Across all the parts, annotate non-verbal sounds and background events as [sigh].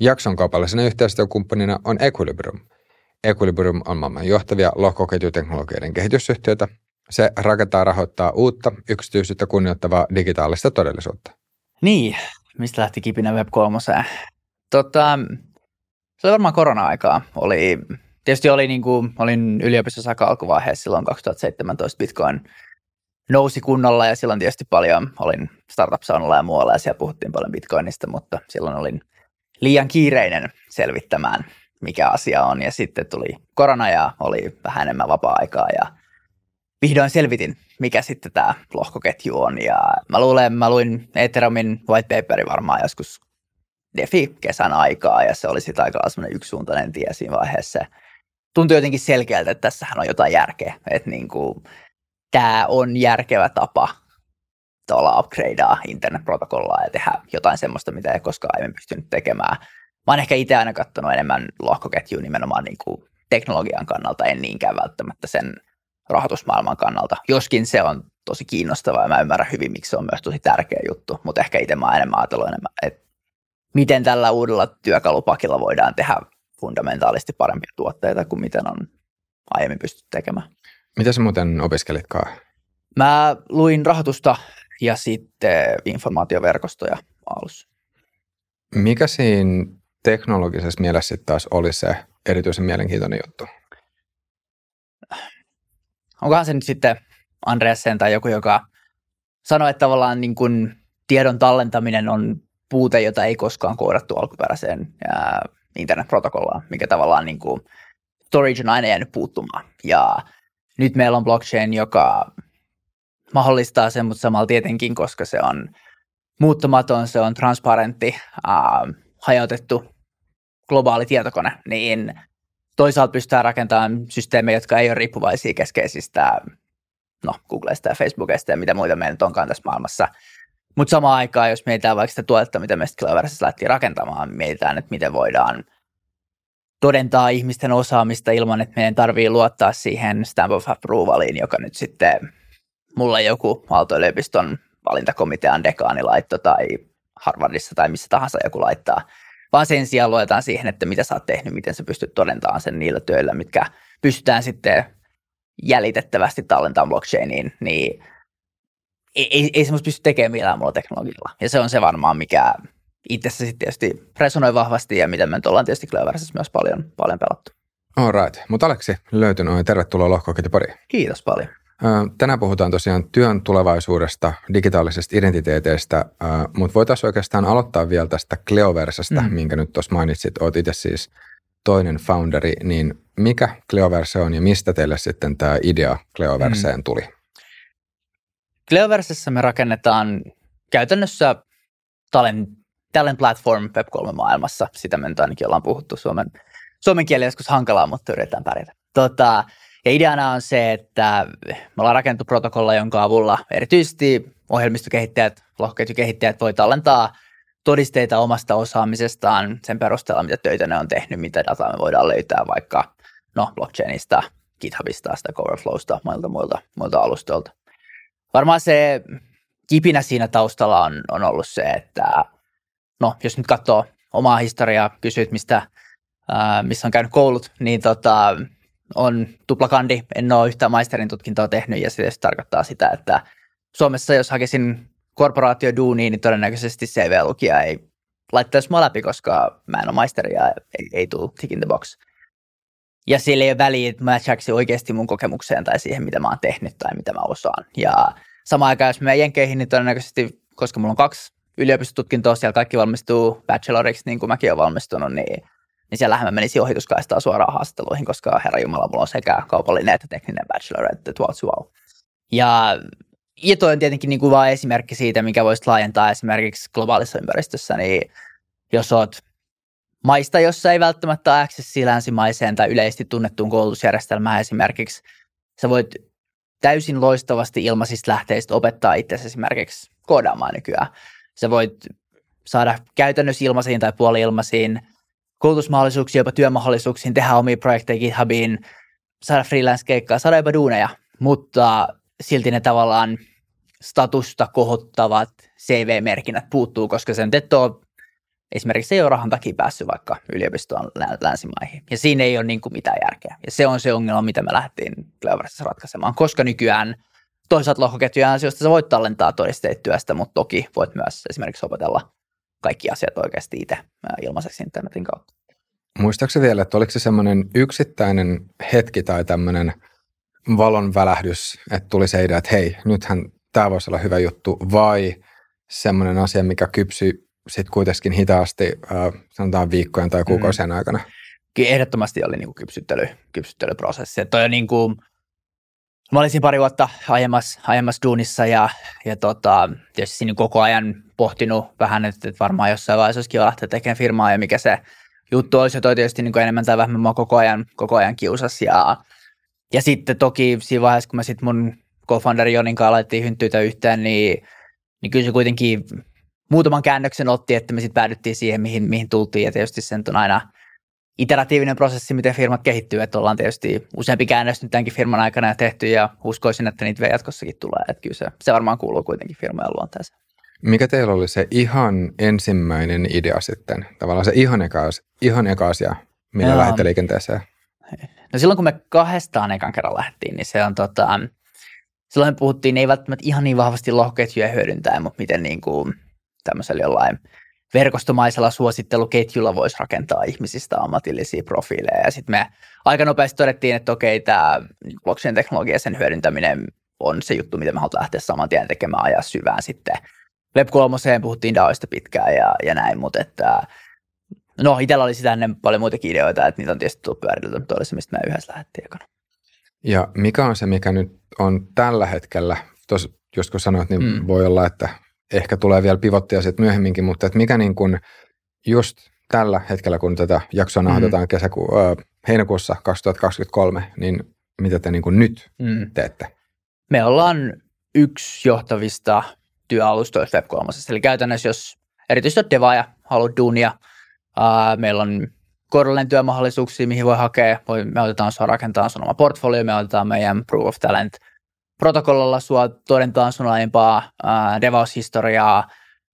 Jakson kaupallisena yhteistyökumppanina on Equilibrium. Equilibrium on maailman johtavia lohkoketjuteknologioiden kehitysyhtiöitä. Se rakentaa rahoittaa uutta, yksityisyyttä kunnioittavaa digitaalista todellisuutta. Niin, mistä lähti kipinä Web 3? Tota, se oli varmaan korona-aikaa. Oli, tietysti oli niin kuin, olin yliopistossa aika alkuvaiheessa silloin 2017 Bitcoin nousi kunnolla ja silloin tietysti paljon, olin startup saunalla ja muualla ja siellä puhuttiin paljon Bitcoinista, mutta silloin olin liian kiireinen selvittämään, mikä asia on ja sitten tuli korona ja oli vähän enemmän vapaa-aikaa ja vihdoin selvitin, mikä sitten tämä lohkoketju on ja mä luulen, mä luin Ethereumin white paperi varmaan joskus DeFi-kesän aikaa ja se oli sitten aika semmoinen yksisuuntainen tie siinä vaiheessa. Tuntui jotenkin selkeältä, että tässähän on jotain järkeä, että niin kuin, tämä on järkevä tapa tuolla upgradea internetprotokollaa ja tehdä jotain semmoista, mitä ei koskaan aiemmin pystynyt tekemään. Mä oon ehkä itse aina katsonut enemmän lohkoketjua nimenomaan niin kuin teknologian kannalta, en niinkään välttämättä sen rahoitusmaailman kannalta. Joskin se on tosi kiinnostavaa ja mä ymmärrän hyvin, miksi se on myös tosi tärkeä juttu, mutta ehkä itse mä oon enemmän ajatellut enemmän, että miten tällä uudella työkalupakilla voidaan tehdä fundamentaalisti parempia tuotteita kuin miten on aiemmin pystytty tekemään. Mitä sä muuten opiskelitkaan? Mä luin rahoitusta ja sitten informaatioverkostoja alussa. Mikä siinä teknologisessa mielessä sitten taas oli se erityisen mielenkiintoinen juttu? Onkohan se nyt sitten Andreasen tai joku, joka sanoi, että tavallaan niin kuin tiedon tallentaminen on puute, jota ei koskaan koodattu alkuperäiseen internetprotokollaan, mikä tavallaan niin kuin storage on aina jäänyt puuttumaan. Ja nyt meillä on blockchain, joka mahdollistaa sen, mutta samalla tietenkin, koska se on muuttumaton, se on transparentti, äh, hajautettu globaali tietokone, niin toisaalta pystytään rakentamaan systeemejä, jotka ei ole riippuvaisia keskeisistä no, Googlesta ja Facebookista ja mitä muita meillä onkaan tässä maailmassa. Mutta samaan aikaan, jos mietitään vaikka sitä tuotetta, mitä me sitten lähdettiin rakentamaan, mietitään, että miten voidaan todentaa ihmisten osaamista ilman, että meidän tarvii luottaa siihen stamp of approvaliin, joka nyt sitten mulle joku Aalto-yliopiston valintakomitean dekaani laitto tai Harvardissa tai missä tahansa joku laittaa, vaan sen sijaan luetaan siihen, että mitä sä oot tehnyt, miten sä pystyt todentamaan sen niillä töillä, mitkä pystytään sitten jäljitettävästi tallentamaan blockchainiin, niin ei, ei, ei semmoista pysty tekemään millään muulla teknologialla. Ja se on se varmaan, mikä itsessä sitten tietysti resonoi vahvasti ja mitä me nyt ollaan tietysti Cleversissä myös paljon, paljon pelattu. All right. Mutta Aleksi löytynyt. Tervetuloa Lohkoketjupariin. Kiitos paljon. Tänään puhutaan tosiaan työn tulevaisuudesta, digitaalisesta identiteeteistä, mutta voitaisiin oikeastaan aloittaa vielä tästä Cleoversesta, mm. minkä nyt tuossa mainitsit. Olet itse siis toinen founderi, niin mikä Cleoverse on ja mistä teille sitten tämä idea Cleoverseen mm. tuli? Cleoversessa me rakennetaan käytännössä talent, talent platform Web3-maailmassa. Sitä me nyt ainakin ollaan puhuttu suomen, suomen kieli joskus hankalaa, mutta yritetään pärjätä. Tota, ja ideana on se, että me ollaan rakennettu protokolla, jonka avulla erityisesti ohjelmistokehittäjät, lohkoketjukehittäjät voi tallentaa todisteita omasta osaamisestaan sen perusteella, mitä töitä ne on tehnyt, mitä dataa me voidaan löytää vaikka no, blockchainista, GitHubista, sitä Coverflowsta, muilta, muilta, muilta alustoilta. Varmaan se kipinä siinä taustalla on, on ollut se, että no, jos nyt katsoo omaa historiaa, kysyt mistä, ää, missä on käynyt koulut, niin tota, on tuplakandi, en ole yhtään maisterin tutkintoa tehnyt ja se tarkoittaa sitä, että Suomessa jos hakisin korporaatioduuniin, niin todennäköisesti CV-lukija ei laittaisi mua läpi, koska mä en ole maisteri ja ei, ei tule tick in the box. Ja sillä ei ole väliä, että matchaksi oikeasti mun kokemukseen tai siihen, mitä mä oon tehnyt tai mitä mä osaan. Ja samaan aikaan, jos mä Jenkeihin, niin todennäköisesti, koska mulla on kaksi yliopistotutkintoa, siellä kaikki valmistuu bacheloriksi, niin kuin mäkin olen valmistunut, niin niin siellähän mä menisin ohituskaistaa suoraan haastatteluihin, koska herra Jumala, mulla on sekä kaupallinen että tekninen bachelor, että tuolta wow. Ja, ja toi on tietenkin niin kuin vain esimerkki siitä, mikä voisi laajentaa esimerkiksi globaalissa ympäristössä, niin jos oot maista, jossa ei välttämättä ole accessi länsimaiseen tai yleisesti tunnettuun koulutusjärjestelmään esimerkiksi, sä voit täysin loistavasti ilmaisista lähteistä opettaa itse esimerkiksi koodaamaan nykyään. Sä voit saada käytännössä ilmaisiin tai puoli-ilmaisiin koulutusmahdollisuuksia, jopa työmahdollisuuksiin, tehdä omia projekteja GitHubiin, saada freelance-keikkaa, saada jopa duuneja, mutta silti ne tavallaan statusta kohottavat CV-merkinnät puuttuu, koska sen et ole esimerkiksi ei ole rahan takia päässyt vaikka yliopistoon länsimaihin. Ja siinä ei ole niin kuin mitään järkeä. Ja se on se ongelma, mitä me lähdettiin Cleverissa ratkaisemaan, koska nykyään toisaalta lohkoketjujen ansiosta sä voit tallentaa todisteet työstä, mutta toki voit myös esimerkiksi opetella kaikki asiat oikeasti itse ilmaiseksi internetin kautta. Muistaakseni vielä, että oliko se semmoinen yksittäinen hetki tai tämmöinen valon välähdys, että tuli se idea, että hei, nythän tämä voisi olla hyvä juttu, vai semmoinen asia, mikä kypsyi sitten kuitenkin hitaasti, äh, sanotaan viikkojen tai kuukausien mm. aikana? Kyllä ehdottomasti oli niin kuin kypsyttely, kypsyttelyprosessi. Että toi on niin kuin, mä olisin pari vuotta aiemmassa, aiemmassa duunissa ja, ja tota, tietysti siinä koko ajan pohtinut vähän, että, että varmaan jossain vaiheessa olisi kiva lähteä tekemään firmaa ja mikä se juttu olisi. Ja toi tietysti niin enemmän tai vähemmän mä koko ajan, koko ajan kiusas. Ja, ja sitten toki siinä vaiheessa, kun mä sitten mun co-founderi Jonin kanssa alettiin hynttyitä yhteen, niin, niin kyllä se kuitenkin muutaman käännöksen otti, että me sitten päädyttiin siihen, mihin, mihin tultiin. Ja tietysti sen on aina iteratiivinen prosessi, miten firmat kehittyy. Että ollaan tietysti useampi käännös nyt tämänkin firman aikana tehty ja uskoisin, että niitä vielä jatkossakin tulee. Että kyllä se, se varmaan kuuluu kuitenkin firmojen luonteeseen. Mikä teillä oli se ihan ensimmäinen idea sitten? Tavallaan se ihan eka, ihan eka asia, millä lähditte liikenteeseen? No silloin kun me kahdestaan ekan kerran lähtiin, niin se on tota, silloin me puhuttiin ei välttämättä ihan niin vahvasti lohkoketjuja hyödyntää, mutta miten niin kuin tämmöisellä jollain verkostomaisella suositteluketjulla voisi rakentaa ihmisistä ammatillisia profiileja. Ja sitten me aika nopeasti todettiin, että okei, tämä blockchain-teknologia sen hyödyntäminen on se juttu, mitä me halutaan lähteä saman tien tekemään ajaa syvään sitten. Web 3 puhuttiin DAOista pitkään ja, ja näin, mutta että no itsellä oli sitä ennen paljon muitakin ideoita, että niitä on tietysti tullut pyöritelty, mutta oli se, mistä me yhdessä lähdettiin ekana. Ja mikä on se, mikä nyt on tällä hetkellä, tuossa just kun sanoit, niin mm. voi olla, että ehkä tulee vielä pivottia sitten myöhemminkin, mutta että mikä niin kuin just tällä hetkellä, kun tätä jaksoa mm. nauhoitetaan kesäku- äh, heinäkuussa 2023, niin mitä te niin kuin nyt mm. teette? Me ollaan yksi johtavista työalustoista Web3. Eli käytännössä, jos erityisesti devaaja haluaa duunia, uh, meillä on Cordalen työmahdollisuuksia, mihin voi hakea. Voi, me otetaan sua rakentaa sun oma portfolio, me otetaan meidän Proof of Talent protokollalla sua todentaan sun aiempaa uh, DevOps-historiaa,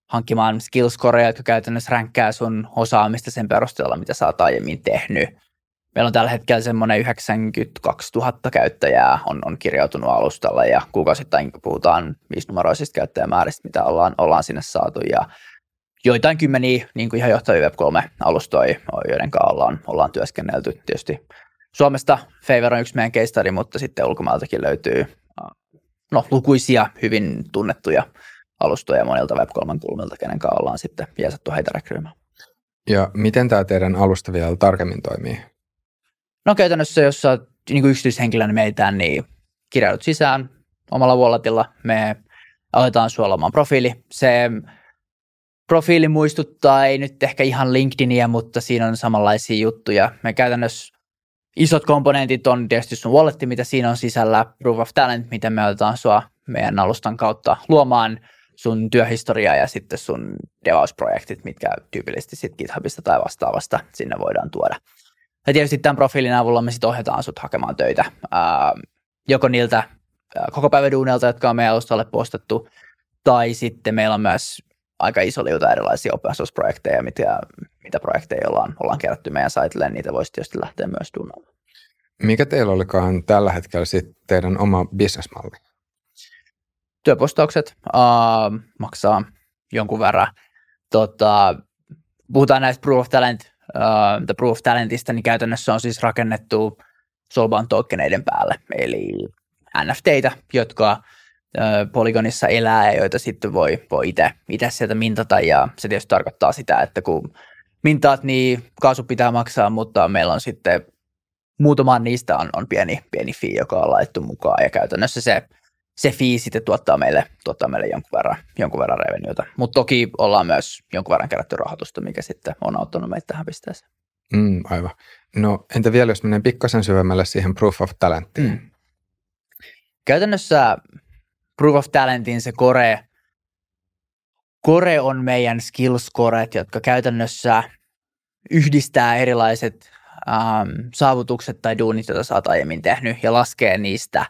hankkimaan skillscoreja, jotka käytännössä ränkkää sun osaamista sen perusteella, mitä sä oot aiemmin tehnyt. Meillä on tällä hetkellä semmoinen 92 000 käyttäjää on, on kirjautunut alustalla ja kuukausittain puhutaan viisinumeroisista käyttäjämääristä, mitä ollaan, ollaan sinne saatu ja joitain kymmeniä niin kuin ihan johtavia Web3-alustoja, joiden kanssa ollaan, ollaan työskennelty. Tietysti Suomesta Favor on yksi meidän study, mutta sitten ulkomailtakin löytyy no, lukuisia hyvin tunnettuja alustoja monilta Web3 kulmilta, kenen kanssa ollaan sitten jeesattu heitä rekryymään. Ja miten tämä teidän alusta vielä tarkemmin toimii? No käytännössä, jos sä niin kuin yksityishenkilönä meitään, niin kirjaudut sisään omalla walletilla. Me aletaan sulla oman profiili. Se profiili muistuttaa, ei nyt ehkä ihan LinkedInia, mutta siinä on samanlaisia juttuja. Me käytännössä isot komponentit on tietysti sun walletti, mitä siinä on sisällä, Proof of Talent, miten me otetaan sua meidän alustan kautta luomaan sun työhistoriaa ja sitten sun devausprojektit, mitkä tyypillisesti sitten GitHubista tai vastaavasta sinne voidaan tuoda. Ja tietysti tämän profiilin avulla me sitten ohjataan sut hakemaan töitä, ää, joko niiltä koko päivän duunilta, jotka on meidän alustalle postattu, tai sitten meillä on myös aika iso liuta erilaisia open source-projekteja, mitä, mitä projekteja ollaan, ollaan kerätty meidän saitille, niitä voisi tietysti lähteä myös tunnaamaan. Mikä teillä olikaan tällä hetkellä sitten teidän oma bisnesmalli? Työpostaukset uh, maksaa jonkun verran. Tota, puhutaan näistä Proof of Talent, uh, the Proof of Talentista, niin käytännössä on siis rakennettu Solban tokeneiden päälle, eli NFTitä, jotka Polygonissa elää ja joita sitten voi, voi itse sieltä mintata ja se tietysti tarkoittaa sitä, että kun mintaat, niin kaasu pitää maksaa, mutta meillä on sitten muutamaan niistä on, on pieni, pieni fee, joka on laittu mukaan ja käytännössä se, se fee sitten tuottaa meille, tuottaa meille jonkun verran, jonkun verran revenueta. Mutta toki ollaan myös jonkun verran kerätty rahoitusta, mikä sitten on auttanut meitä tähän pisteeseen. Mm, aivan. No entä vielä, jos menee pikkasen syvemmälle siihen proof of talenttiin? Mm. Käytännössä Proof of Talentin se core, core on meidän skills coret, jotka käytännössä yhdistää erilaiset ähm, saavutukset tai duunit, joita sä oot aiemmin tehnyt ja laskee niistä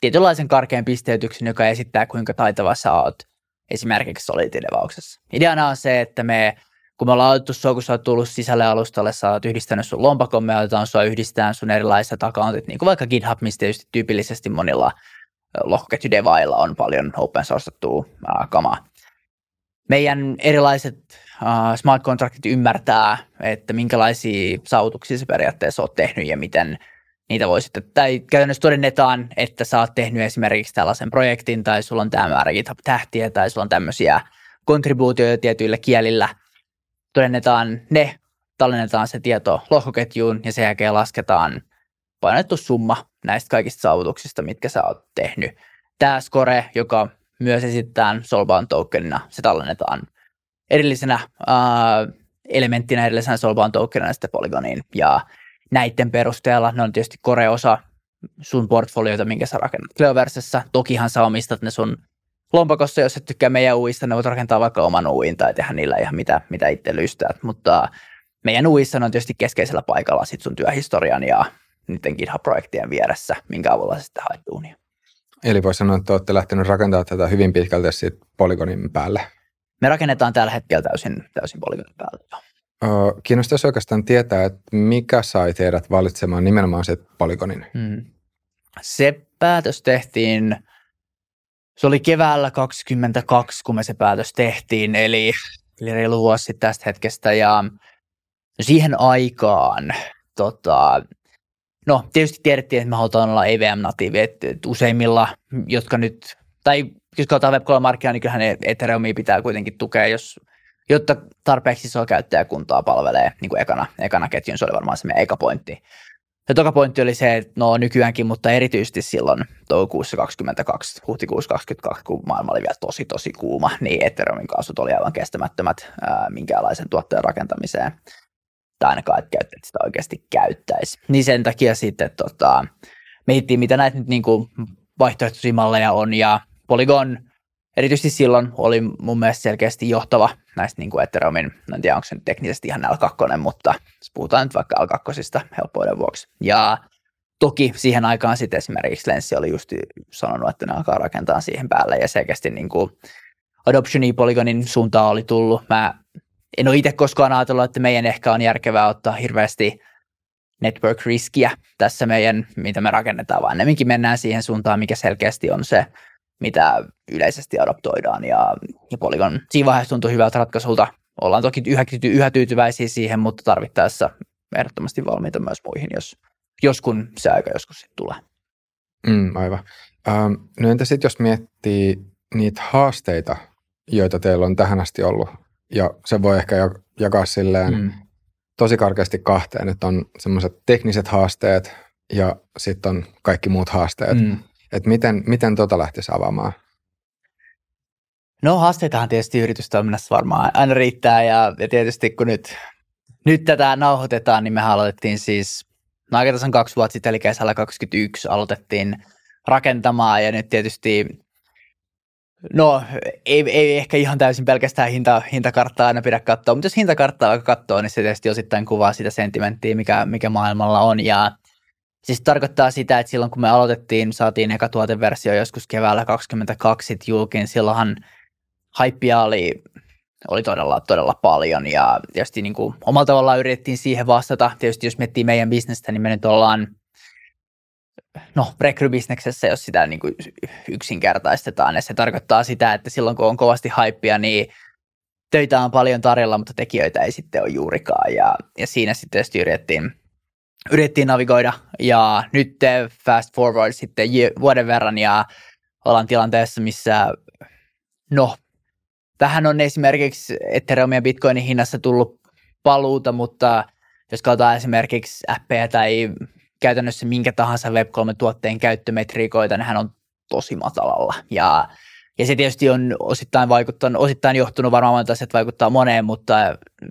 tietynlaisen karkean pisteytyksen, joka esittää, kuinka taitava sä oot esimerkiksi solidity Ideana on se, että me kun me ollaan aloitettu sua, kun sä oot tullut sisälle alustalle, sä oot yhdistänyt sun lompakon, me aletaan sua yhdistää sun erilaiset accountit, niin kuin vaikka GitHub, mistä tyypillisesti monilla lohkoketjudevailla on paljon open sourcettua kamaa. Meidän erilaiset uh, smart contractit ymmärtää, että minkälaisia saavutuksia sä periaatteessa oot tehnyt ja miten niitä voi sitten, tai käytännössä todennetaan, että sä oot tehnyt esimerkiksi tällaisen projektin, tai sulla on tämä määrä GitHub-tähtiä, tai sulla on tämmöisiä kontribuutioita tietyillä kielillä. Todennetaan ne, tallennetaan se tieto lohkoketjuun, ja sen jälkeen lasketaan painettu summa näistä kaikista saavutuksista, mitkä sä oot tehnyt. Tämä score, joka myös esitetään Solbound tokenina, se tallennetaan erillisenä uh, elementtinä, erillisenä Solbound tokenina sitten Polygoniin, ja näiden perusteella. Ne on tietysti koreosa sun portfoliota, minkä sä rakennat Cleoversessa. Tokihan sä omistat ne sun lompakossa, jos et tykkää meidän uista, ne voit rakentaa vaikka oman uin tai tehdä niillä ihan mitä, mitä itse lystäät. Mutta meidän uissa on tietysti keskeisellä paikalla sit sun työhistorian ja niiden GitHub-projektien vieressä, minkä avulla sitten haet duunia. Eli voisi sanoa, että olette lähtenyt rakentamaan tätä hyvin pitkälti siitä Polygonin päälle. Me rakennetaan tällä hetkellä täysin, täysin Polygonin päälle. Kiinnostaisi oikeastaan tietää, että mikä sai teidät valitsemaan nimenomaan se polygonin? Hmm. Se päätös tehtiin, se oli keväällä 2022, kun me se päätös tehtiin, eli, eli reilu vuosi tästä hetkestä. Ja siihen aikaan, tota, no tietysti tiedettiin, että me halutaan olla EVM-natiivi, että, useimmilla, jotka nyt, tai jos katsotaan Web3-markkinaa, niin kyllähän Ethereumia pitää kuitenkin tukea, jos jotta tarpeeksi isoa käyttäjäkuntaa palvelee niin kuin ekana, ekana ketjun. Se oli varmaan se meidän eka pointti. Ja toka pointti oli se, että no nykyäänkin, mutta erityisesti silloin toukokuussa 22, huhtikuussa 22, kun maailma oli vielä tosi tosi kuuma, niin Ethereumin kaasut oli aivan kestämättömät ää, minkäänlaisen tuotteen rakentamiseen. Tai ainakaan, että käyttäjät sitä oikeasti käyttäisi. Niin sen takia sitten tota, mietittiin, mitä näitä nyt niin kuin vaihtoehtoisia malleja on, ja Polygon – erityisesti silloin oli mun mielestä selkeästi johtava näistä niin kuin Ethereumin, en tiedä onko se nyt teknisesti ihan L2, mutta puhutaan nyt vaikka L2 helppoiden vuoksi. Ja toki siihen aikaan sitten esimerkiksi Lenssi oli just sanonut, että ne alkaa rakentaa siihen päälle ja selkeästi niin kuin Adoptioni Polygonin suuntaan oli tullut. Mä en ole itse koskaan ajatellut, että meidän ehkä on järkevää ottaa hirveästi network-riskiä tässä meidän, mitä me rakennetaan, vaan enemmänkin mennään siihen suuntaan, mikä selkeästi on se mitä yleisesti adoptoidaan. Ja, ja Polygon siinä vaiheessa tuntui hyvältä ratkaisulta. Ollaan toki yhä, yhä tyytyväisiä siihen, mutta tarvittaessa ehdottomasti valmiita myös muihin, jos, jos kun se aika joskus sitten tulee. Mm, aivan. Ähm, no entä sitten jos miettii niitä haasteita, joita teillä on tähän asti ollut, ja se voi ehkä jakaa silleen mm. tosi karkeasti kahteen, että on semmoiset tekniset haasteet ja sitten on kaikki muut haasteet. Mm. Että miten, miten tota lähtisi avaamaan? No haasteitahan tietysti yritystoiminnassa varmaan aina riittää ja, ja tietysti kun nyt, nyt tätä nauhoitetaan, niin me aloitettiin siis no aika kaksi vuotta sitten, eli kesällä 2021 aloitettiin rakentamaan ja nyt tietysti No ei, ei ehkä ihan täysin pelkästään hinta, hintakarttaa aina pidä katsoa, mutta jos hintakarttaa vaikka katsoo, niin se tietysti osittain kuvaa sitä sentimenttiä, mikä, mikä maailmalla on. Ja Siis tarkoittaa sitä, että silloin kun me aloitettiin, saatiin eka tuoteversio joskus keväällä 22 julkiin, silloinhan haippia oli, oli todella, todella paljon ja tietysti niin kuin omalla tavallaan yritettiin siihen vastata. Tietysti jos miettii meidän bisnestä, niin me nyt ollaan no, rekrybisneksessä, jos sitä niin kuin yksinkertaistetaan. Ja se tarkoittaa sitä, että silloin kun on kovasti haippia, niin töitä on paljon tarjolla, mutta tekijöitä ei sitten ole juurikaan. Ja, ja siinä sitten tietysti yritettiin yritettiin navigoida ja nyt fast forward sitten vuoden verran ja ollaan tilanteessa, missä no, vähän on esimerkiksi Ethereum ja Bitcoinin hinnassa tullut paluuta, mutta jos katsotaan esimerkiksi appeja tai käytännössä minkä tahansa Web3-tuotteen käyttömetriikoita, nehän on tosi matalalla. Ja ja se tietysti on osittain vaikuttanut, osittain johtunut varmaan että asiat vaikuttaa moneen, mutta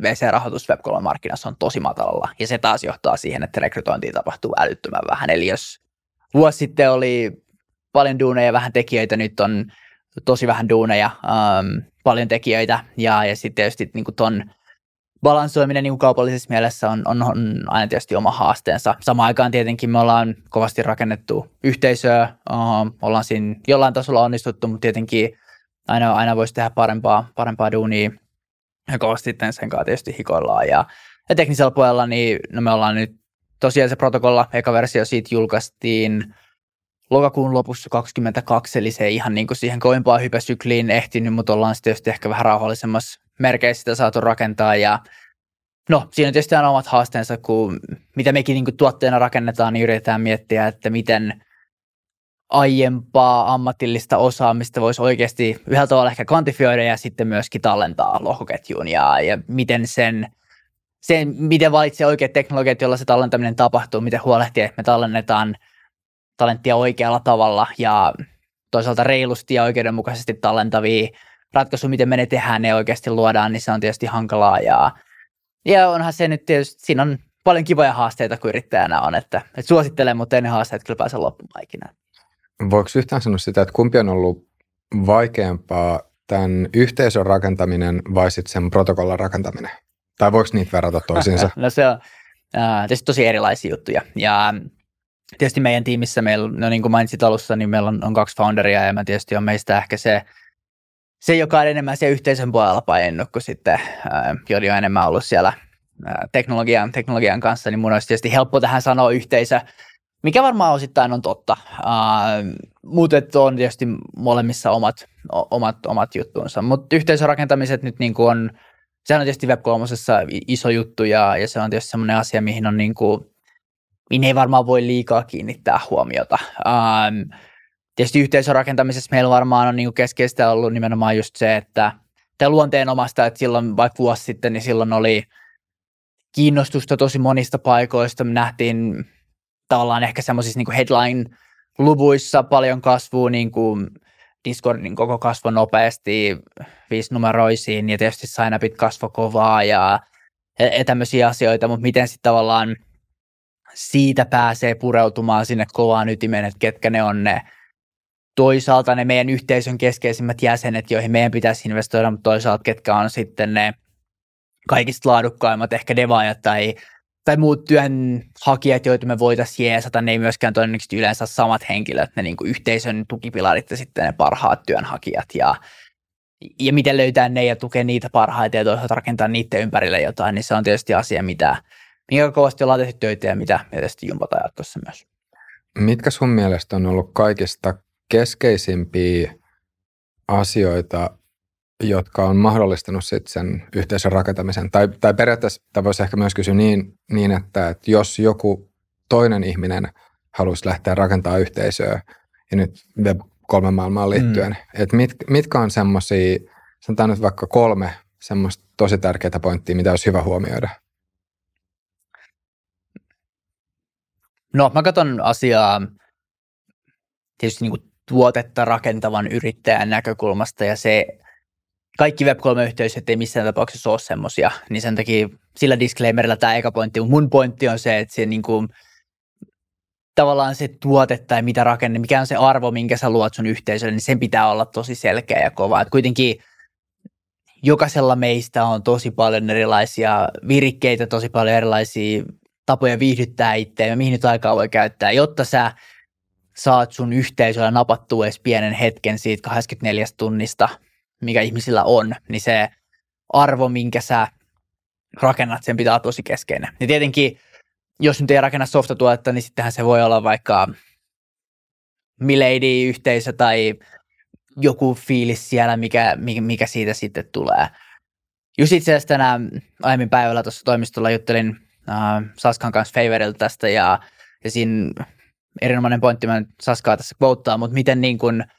VC-rahoitus Web3-markkinassa on tosi matalalla. Ja se taas johtaa siihen, että rekrytointi tapahtuu älyttömän vähän. Eli jos vuosi sitten oli paljon duuneja ja vähän tekijöitä, nyt on tosi vähän duuneja, um, paljon tekijöitä. Ja, ja sitten tietysti niin ton balansoiminen niin kaupallisessa mielessä on, on, on aina tietysti oma haasteensa. Samaan aikaan tietenkin me ollaan kovasti rakennettu yhteisöä, uh, ollaan siinä jollain tasolla onnistuttu, mutta tietenkin aina, aina voisi tehdä parempaa, parempaa duunia. ja kovasti sitten sen kanssa tietysti hikoillaan. Ja, ja teknisellä puolella niin no me ollaan nyt tosiaan se protokolla, eka versio siitä julkaistiin lokakuun lopussa 22, eli se ei ihan niin kuin siihen koimpaan hypäsykliin ehtinyt, mutta ollaan sitten ehkä vähän rauhallisemmassa merkeissä sitä saatu rakentaa ja No, siinä on tietysti aina omat haasteensa, kun mitä mekin niin tuotteena rakennetaan, niin yritetään miettiä, että miten aiempaa ammatillista osaamista voisi oikeasti yhdellä tavalla ehkä kvantifioida ja sitten myöskin tallentaa lohkoketjuun ja, ja miten sen, sen, miten valitsee oikeat teknologiat, joilla se tallentaminen tapahtuu, miten huolehtii, että me tallennetaan talenttia oikealla tavalla ja toisaalta reilusti ja oikeudenmukaisesti tallentavia ratkaisuja, miten me ne tehdään, ne oikeasti luodaan, niin se on tietysti hankalaa ja, ja onhan se nyt tietysti, siinä on paljon kivoja haasteita, kun yrittäjänä on, että, että suosittelen, mutta ei ne haasteet kyllä pääse loppumaan ikinä. Voiko yhtään sanoa sitä, että kumpi on ollut vaikeampaa, tämän yhteisön rakentaminen vai sitten sen protokollan rakentaminen? Tai voiko niitä verrata toisiinsa? [laughs] no se on äh, tietysti tosi erilaisia juttuja. Ja tietysti meidän tiimissä meillä, no niin kuin mainitsit alussa, niin meillä on, on kaksi founderia ja mä tietysti on meistä ehkä se, se joka on enemmän se yhteisön puolella painunut kuin sitten, äh, jodi on enemmän ollut siellä äh, teknologian, teknologian kanssa, niin mun olisi tietysti helppo tähän sanoa yhteisö, mikä varmaan osittain on totta. Uh, mutta on tietysti molemmissa omat, omat, omat juttuunsa. Mutta yhteisörakentamiset nyt niin on, sehän on tietysti web iso juttu ja, ja se on tietysti semmoinen asia, mihin on niin kuin, mihin ei varmaan voi liikaa kiinnittää huomiota. Um, tietysti yhteisörakentamisessa meillä varmaan on niin keskeistä ollut nimenomaan just se, että tämä luonteen omasta, että silloin vaikka vuosi sitten, niin silloin oli kiinnostusta tosi monista paikoista. Me nähtiin tavallaan ehkä semmoisissa niin headline-luvuissa paljon kasvua, niin kuin Discordin koko kasvo nopeasti viisinumeroisiin ja tietysti signupit kasvo kovaa ja tämmöisiä asioita, mutta miten sitten tavallaan siitä pääsee pureutumaan sinne kovaan ytimeen, että ketkä ne on ne toisaalta ne meidän yhteisön keskeisimmät jäsenet, joihin meidän pitäisi investoida, mutta toisaalta ketkä on sitten ne kaikista laadukkaimmat ehkä devaajat tai tai muut työnhakijat, joita me voitaisiin jeesata, ne ei myöskään todennäköisesti yleensä samat henkilöt, ne niin kuin yhteisön tukipilarit ja sitten ne parhaat työnhakijat ja, ja miten löytää ne ja tukea niitä parhaita ja toisaalta rakentaa niiden ympärille jotain, niin se on tietysti asia, mitä, minkä kovasti ollaan tehty töitä ja mitä tietysti jumpataan jatkossa myös. Mitkä sun mielestä on ollut kaikista keskeisimpiä asioita, jotka on mahdollistanut sit sen yhteisön rakentamisen. Tai, tai periaatteessa tämä voisi ehkä myös kysyä niin, niin että, että jos joku toinen ihminen haluaisi lähteä rakentamaan yhteisöä, ja nyt web kolme maailmaan liittyen, mm. että mit, mitkä on semmoisia, sanotaan nyt vaikka kolme semmoista tosi tärkeää pointtia, mitä olisi hyvä huomioida? No mä katson asiaa tietysti niin kuin tuotetta rakentavan yrittäjän näkökulmasta ja se kaikki Web3-yhteisöt ei missään tapauksessa ole semmoisia, niin sen takia sillä disclaimerilla tämä eka pointti, mutta mun pointti on se, että se niin kuin, tavallaan se tuote tai mitä rakenne, mikä on se arvo, minkä sä luot sun yhteisölle, niin sen pitää olla tosi selkeä ja kova. Et kuitenkin jokaisella meistä on tosi paljon erilaisia virikkeitä, tosi paljon erilaisia tapoja viihdyttää itseä ja mihin nyt aikaa voi käyttää, jotta sä saat sun yhteisöllä napattua edes pienen hetken siitä 24 tunnista – mikä ihmisillä on, niin se arvo, minkä sä rakennat, sen pitää olla tosi keskeinen. Ja tietenkin, jos nyt ei rakenna softatuotetta, niin sittenhän se voi olla vaikka Milady-yhteisö tai joku fiilis siellä, mikä, mikä siitä sitten tulee. Just itse asiassa tänään aiemmin päivällä tuossa toimistolla juttelin äh, Saskan kanssa Favorilta tästä ja, ja siinä erinomainen pointti, mä Saskaa tässä quoteaa, mutta miten niin kuin –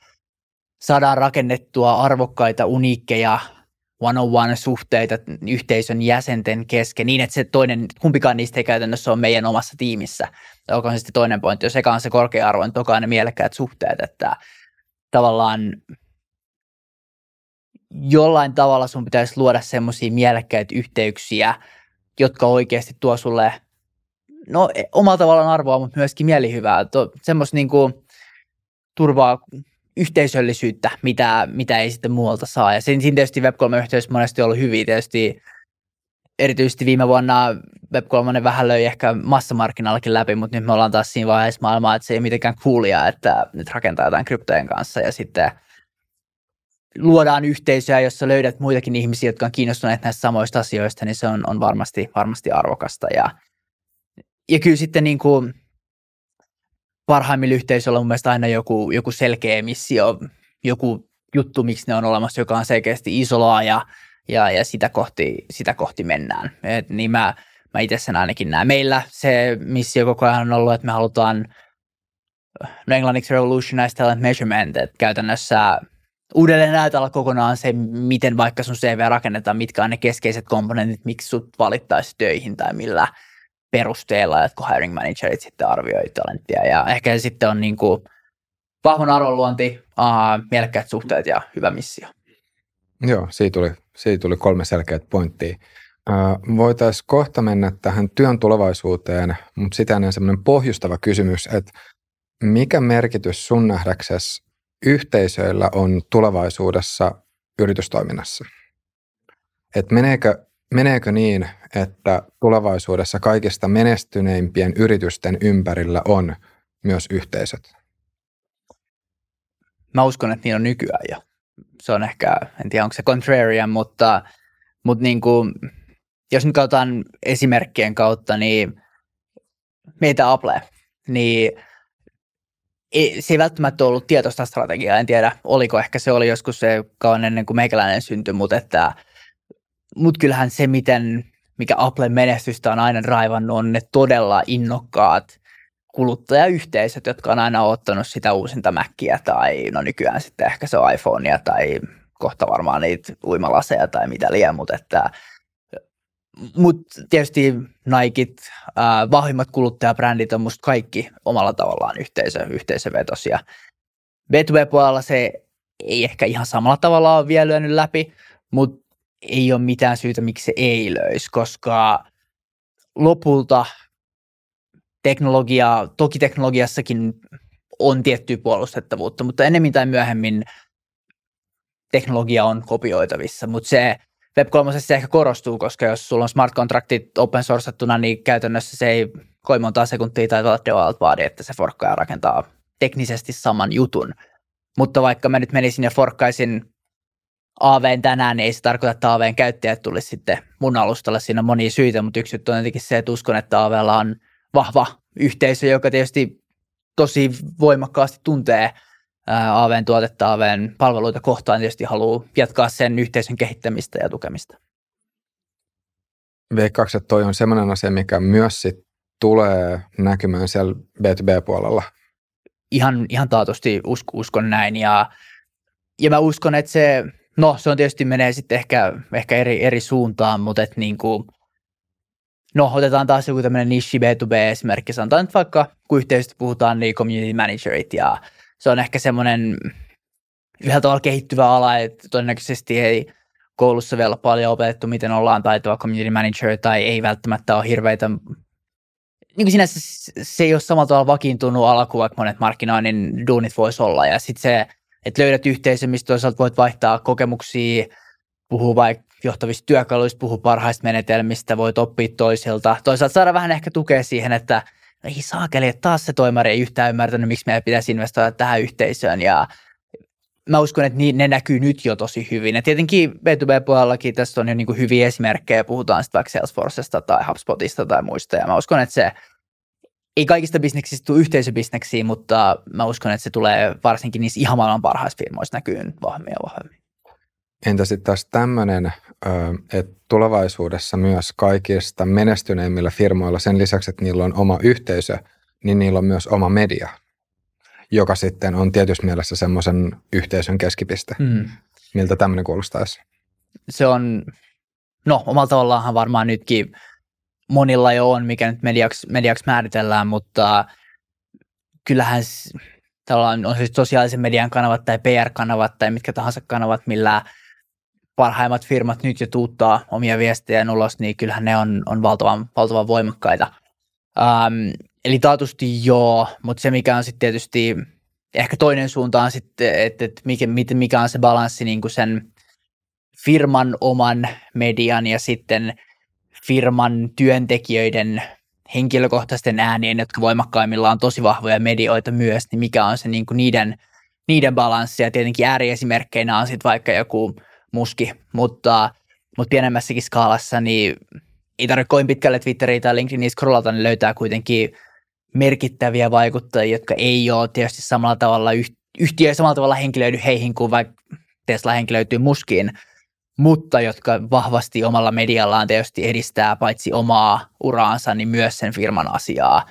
saadaan rakennettua arvokkaita, uniikkeja one-on-one suhteita yhteisön jäsenten kesken niin, että se toinen, kumpikaan niistä ei käytännössä ole meidän omassa tiimissä. Olkoon se sitten toinen pointti, jos eka on se korkea arvo, niin tokaan ne mielekkäät suhteet, että tavallaan jollain tavalla sun pitäisi luoda semmoisia mielekkäitä yhteyksiä, jotka oikeasti tuo sulle no omalla tavallaan arvoa, mutta myöskin mielihyvää. Semmoista niin kuin turvaa yhteisöllisyyttä, mitä, mitä ei sitten muualta saa. Ja siinä, siinä tietysti Web3-yhteys monesti ollut hyvin. Tietysti erityisesti viime vuonna Web3 vähän löi ehkä massamarkkinallakin läpi, mutta nyt me ollaan taas siinä vaiheessa maailmaa, että se ei mitenkään coolia, että nyt rakentaa jotain kryptojen kanssa ja sitten luodaan yhteisöä, jossa löydät muitakin ihmisiä, jotka on kiinnostuneet näistä samoista asioista, niin se on, on varmasti, varmasti arvokasta. Ja, ja kyllä sitten niin kuin parhaimmilla yhteisöillä on mun mielestä aina joku, joku selkeä missio, joku juttu, miksi ne on olemassa, joka on selkeästi iso laaja ja, ja sitä, kohti, sitä kohti mennään. Et niin mä, mä itse sen ainakin näen. Meillä se missio koko ajan on ollut, että me halutaan no englanniksi revolutionize talent measurement, että käytännössä uudelleen näytellä kokonaan se, miten vaikka sun CV rakennetaan, mitkä on ne keskeiset komponentit, miksi sut valittaisi töihin tai millä perusteella, kun hiring managerit sitten arvioi talenttia. Ja ehkä se sitten on niin kuin vahvan arvonluonti, uh, mielekkäät suhteet ja hyvä missio. Joo, siitä tuli, siitä tuli kolme selkeät pointtia. Uh, Voitaisiin kohta mennä tähän työn tulevaisuuteen, mutta sitä ennen semmoinen pohjustava kysymys, että mikä merkitys sun nähdäksesi yhteisöillä on tulevaisuudessa yritystoiminnassa? Et meneekö, meneekö niin, että tulevaisuudessa kaikista menestyneimpien yritysten ympärillä on myös yhteisöt? Mä uskon, että niin on nykyään jo. Se on ehkä, en tiedä onko se contrarian, mutta, mutta niin kuin, jos nyt katsotaan esimerkkien kautta, niin meitä Apple, niin ei, se ei välttämättä ollut tietoista strategiaa, en tiedä, oliko ehkä se oli joskus se kauan ennen kuin meikäläinen syntyi, mutta että, mut kyllähän se, miten, mikä Applen menestystä on aina raivannut, on ne todella innokkaat kuluttajayhteisöt, jotka on aina ottanut sitä uusinta Mäkkiä tai no nykyään sitten ehkä se on iPhonea tai kohta varmaan niitä uimalaseja tai mitä liian, mutta että mutta tietysti Nikit, äh, vahvimmat kuluttajabrändit on musta kaikki omalla tavallaan yhteisö, yhteisövetosia. B2B-puolella se ei ehkä ihan samalla tavalla ole vielä lyönyt läpi, mutta ei ole mitään syytä, miksi se ei löisi, koska lopulta teknologia, toki teknologiassakin on tiettyä puolustettavuutta, mutta enemmän tai myöhemmin teknologia on kopioitavissa, mutta se Web3 se ehkä korostuu, koska jos sulla on smart contractit open sourcettuna, niin käytännössä se ei koi monta sekuntia tai development vaadi, että se forkkaa rakentaa teknisesti saman jutun. Mutta vaikka mä nyt menisin ja forkkaisin AVn tänään, niin ei se tarkoita, että AVn käyttäjät tulisi sitten mun alustalle. Siinä on monia syitä, mutta yksi on jotenkin se, että uskon, että AVlla on vahva yhteisö, joka tietysti tosi voimakkaasti tuntee AVn tuotetta, AVn palveluita kohtaan tietysti haluaa jatkaa sen yhteisön kehittämistä ja tukemista. Veikkaako, että toi on sellainen asia, mikä myös sit tulee näkymään siellä B2B-puolella? Ihan, ihan taatusti usk, uskon näin ja, ja mä uskon, että se, no se on tietysti menee sitten ehkä, ehkä eri, eri suuntaan, mutta että niin kuin, no otetaan taas joku tämmöinen niche B2B-esimerkki, sanotaan nyt vaikka kun yhteisöstä puhutaan, niin community managerit ja se on ehkä semmoinen yhä tavalla kehittyvä ala, että todennäköisesti ei koulussa vielä paljon opetettu, miten ollaan taitava community manager tai ei välttämättä ole hirveitä niin kuin sinänsä se ei ole samalla tavalla vakiintunut ala kuin vaikka monet markkinoinnin duunit voisi olla. Ja sitten se, että löydät yhteisön, mistä toisaalta voit vaihtaa kokemuksia, puhua vaikka johtavista työkaluista, puhua parhaista menetelmistä, voit oppia toisilta. Toisaalta saada vähän ehkä tukea siihen, että ei saakeli, että taas se toimari ei yhtään ymmärtänyt, miksi meidän pitäisi investoida tähän yhteisöön ja mä uskon, että ne näkyy nyt jo tosi hyvin. Ja tietenkin B2B-puolellakin tästä on jo niin hyviä esimerkkejä, puhutaan sitten vaikka Salesforcesta tai HubSpotista tai muista, ja mä uskon, että se ei kaikista bisneksistä tule yhteisöbisneksiä, mutta mä uskon, että se tulee varsinkin niissä ihan maailman parhaissa firmoissa näkyy vahvemmin ja vahvemmin. Entä sitten taas tämmöinen, että tulevaisuudessa myös kaikista menestyneimmillä firmoilla sen lisäksi, että niillä on oma yhteisö, niin niillä on myös oma media, joka sitten on tietysti mielessä semmoisen yhteisön keskipiste. Mm. Miltä tämmöinen kuulostaisi? Se on, no omalla tavallaan varmaan nytkin monilla jo on, mikä nyt mediaksi, mediaksi määritellään, mutta kyllähän on siis sosiaalisen median kanavat tai PR-kanavat tai mitkä tahansa kanavat, millä parhaimmat firmat nyt jo tuuttaa omia viestejä ulos, niin kyllähän ne on, on valtavan, valtavan voimakkaita. Um, eli taatusti joo, mutta se mikä on sitten tietysti ehkä toinen suunta on sitten, että, että mikä, mikä on se balanssi niin kuin sen firman oman median ja sitten firman työntekijöiden henkilökohtaisten äänien, jotka voimakkaimmillaan on tosi vahvoja medioita myös, niin mikä on se niin kuin niiden niiden balanssia. Tietenkin ääriesimerkkeinä on sitten vaikka joku muski, mutta, mutta pienemmässäkin skaalassa niin ei tarvitse kovin pitkälle Twitteriä tai LinkedInia scrollata, niin löytää kuitenkin merkittäviä vaikuttajia, jotka ei ole tietysti samalla tavalla yhtiö ei samalla tavalla henkilöidy heihin kuin vaikka Tesla henkilöityy muskiin, mutta jotka vahvasti omalla mediallaan tietysti edistää paitsi omaa uraansa, niin myös sen firman asiaa.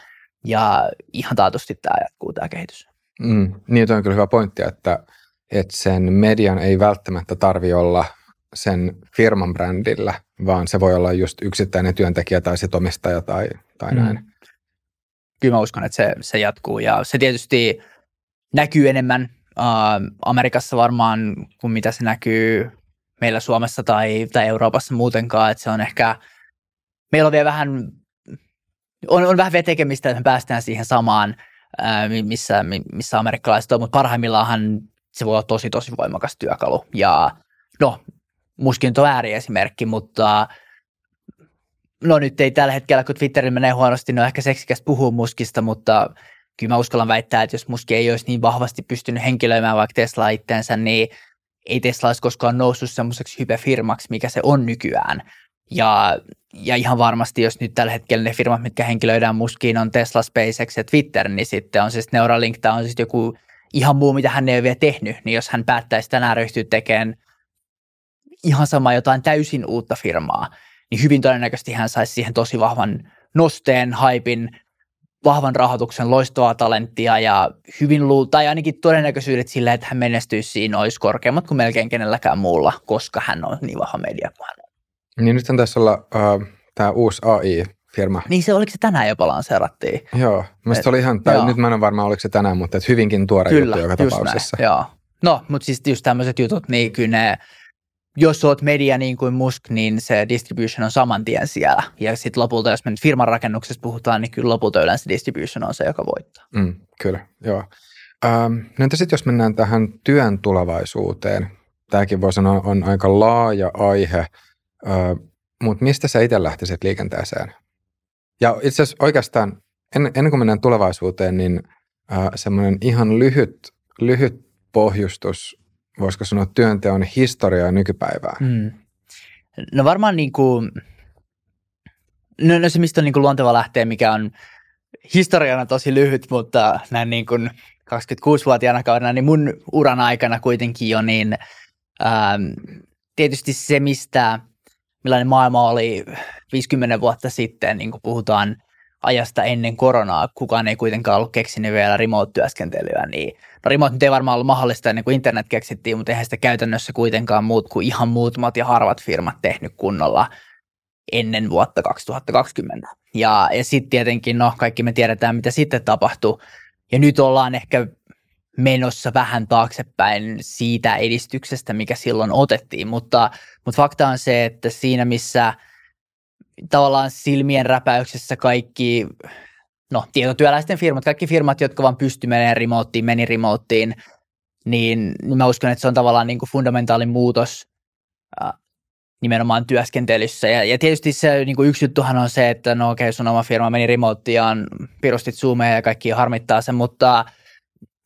Ja ihan taatusti tämä jatkuu tämä kehitys. Mm, niin, on kyllä hyvä pointti, että, että sen median ei välttämättä tarvi olla sen firman brändillä, vaan se voi olla just yksittäinen työntekijä tai sit omistaja tai, tai mm. näin. Kyllä mä uskon, että se, se jatkuu ja se tietysti näkyy enemmän äh, Amerikassa varmaan kuin mitä se näkyy meillä Suomessa tai, tai Euroopassa muutenkaan, että se on ehkä, meillä on vielä vähän, on, on vähän vielä tekemistä, että me päästään siihen samaan, missä, missä amerikkalaiset on, mutta parhaimmillaan se voi olla tosi tosi voimakas työkalu. Ja no, muskin on ääriesimerkki, mutta no nyt ei tällä hetkellä, kun Twitterillä menee huonosti, on ehkä seksikäs puhua muskista, mutta kyllä mä uskallan väittää, että jos muski ei olisi niin vahvasti pystynyt henkilöimään vaikka Tesla itteensä, niin ei Tesla olisi koskaan noussut semmoiseksi hypefirmaksi, mikä se on nykyään. Ja, ja ihan varmasti, jos nyt tällä hetkellä ne firmat, mitkä henkilöidään muskiin, on Tesla, SpaceX ja Twitter, niin sitten on siis Neuralink tai on siis joku ihan muu, mitä hän ei ole vielä tehnyt, niin jos hän päättäisi tänään ryhtyä tekemään ihan sama jotain täysin uutta firmaa, niin hyvin todennäköisesti hän saisi siihen tosi vahvan nosteen, haipin, vahvan rahoituksen, loistavaa talenttia ja hyvin luu, tai ainakin todennäköisyydet sillä, että hän menestyisi siinä olisi korkeammat kuin melkein kenelläkään muulla, koska hän on niin vahva media kuin hän on. Niin nythän tässä olla uh, tämä uusi AI-firma. Niin se, oliko se tänään jopa lanseerattiin? Joo, mielestäni oli ihan, tai joo. nyt mä en ole varma, oliko se tänään, mutta et hyvinkin tuore Kyllä, juttu joka tapauksessa. Näin, joo. No, mutta siis just tämmöiset jutut, niin kyllä ne jos olet media niin kuin Musk, niin se distribution on saman tien siellä. Ja sitten lopulta, jos me nyt firman rakennuksesta puhutaan, niin kyllä lopulta yleensä distribution on se, joka voittaa. Mm, kyllä, joo. Ähm, no entä sitten jos mennään tähän työn tulevaisuuteen? Tämäkin voi sanoa on aika laaja aihe, äh, mutta mistä sä itse lähtisit liikenteeseen? Ja itse asiassa oikeastaan en, ennen kuin mennään tulevaisuuteen, niin äh, semmoinen ihan lyhyt, lyhyt pohjustus voisiko sanoa, työnteon historiaa nykypäivää? Mm. No varmaan niin kuin, no, no se mistä on niin kuin luonteva lähteä, mikä on historiana tosi lyhyt, mutta näin niin kuin 26-vuotiaana kaudena, niin mun uran aikana kuitenkin jo niin ähm, tietysti se, mistä millainen maailma oli 50 vuotta sitten, niin kuin puhutaan ajasta ennen koronaa, kukaan ei kuitenkaan ollut keksinyt vielä remote-työskentelyä, niin no remote nyt ei varmaan ollut mahdollista ennen kuin internet keksittiin, mutta eihän sitä käytännössä kuitenkaan muut kuin ihan muutamat ja harvat firmat tehnyt kunnolla ennen vuotta 2020. Ja, ja sitten tietenkin, no kaikki me tiedetään, mitä sitten tapahtui. Ja nyt ollaan ehkä menossa vähän taaksepäin siitä edistyksestä, mikä silloin otettiin, mutta, mutta fakta on se, että siinä missä – tavallaan silmien räpäyksessä kaikki, no tietotyöläisten firmat, kaikki firmat, jotka vaan pysty menemään remoottiin, meni remoottiin, niin, niin mä uskon, että se on tavallaan niin kuin fundamentaali muutos äh, nimenomaan työskentelyssä. Ja, ja tietysti se niin kuin yksi juttuhan on se, että no okei, okay, sun oma firma meni remoottiin ja pirustit Zoomia ja kaikki harmittaa sen, mutta,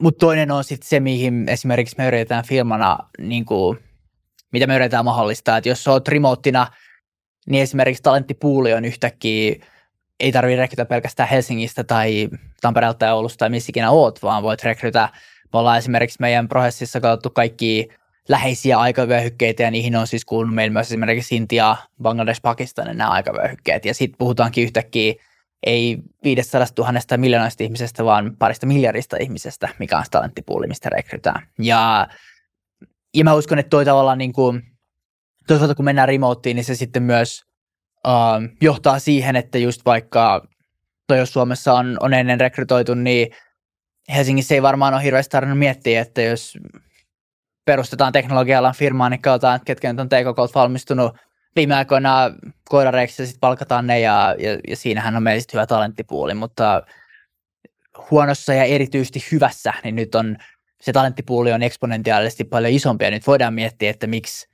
mutta toinen on sitten se, mihin esimerkiksi me yritetään firmana, niin kuin, mitä me yritetään mahdollistaa, että jos sä oot remoottina – niin esimerkiksi talenttipuuli on yhtäkkiä, ei tarvitse rekrytä pelkästään Helsingistä tai Tampereelta tai Oulusta tai missä ikinä oot, vaan voit rekrytä. Me ollaan esimerkiksi meidän prosessissa katsottu kaikki läheisiä aikavyöhykkeitä ja niihin on siis kuulunut meillä myös esimerkiksi Intia, Bangladesh, Pakistan nämä aikavyöhykkeet. Ja sitten puhutaankin yhtäkkiä ei 500 000 miljoonasta ihmisestä, vaan parista miljardista ihmisestä, mikä on talenttipuuli, mistä rekrytään. Ja, ja mä uskon, että toi tavallaan niin kuin – toisaalta kun mennään remoteen, niin se sitten myös uh, johtaa siihen, että just vaikka toi jos Suomessa on, on ennen rekrytoitu, niin Helsingissä ei varmaan ole hirveästi tarvinnut miettiä, että jos perustetaan teknologialan firmaa, niin katsotaan, ketkä nyt on TKK valmistunut. Viime aikoina koirareiksi ja sitten palkataan ne ja, ja, ja siinähän on meillä hyvä talenttipuoli, mutta huonossa ja erityisesti hyvässä, niin nyt on se talenttipuuli on eksponentiaalisesti paljon isompi ja nyt voidaan miettiä, että miksi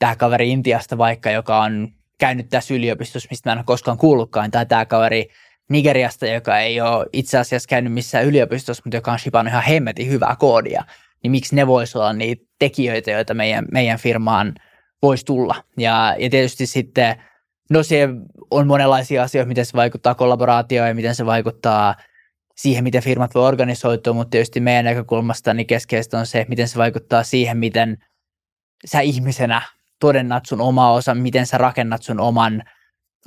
tämä kaveri Intiasta vaikka, joka on käynyt tässä yliopistossa, mistä mä en ole koskaan kuullutkaan, tai tämä kaveri Nigeriasta, joka ei ole itse asiassa käynyt missään yliopistossa, mutta joka on shipannut ihan hemmetin hyvää koodia, niin miksi ne voisi olla niitä tekijöitä, joita meidän, meidän firmaan voisi tulla. Ja, ja tietysti sitten, no se on monenlaisia asioita, miten se vaikuttaa kollaboraatioon ja miten se vaikuttaa siihen, miten firmat voi organisoitua, mutta tietysti meidän näkökulmasta niin keskeistä on se, miten se vaikuttaa siihen, miten sä ihmisenä todennat sun oma osa, miten sä rakennat sun oman,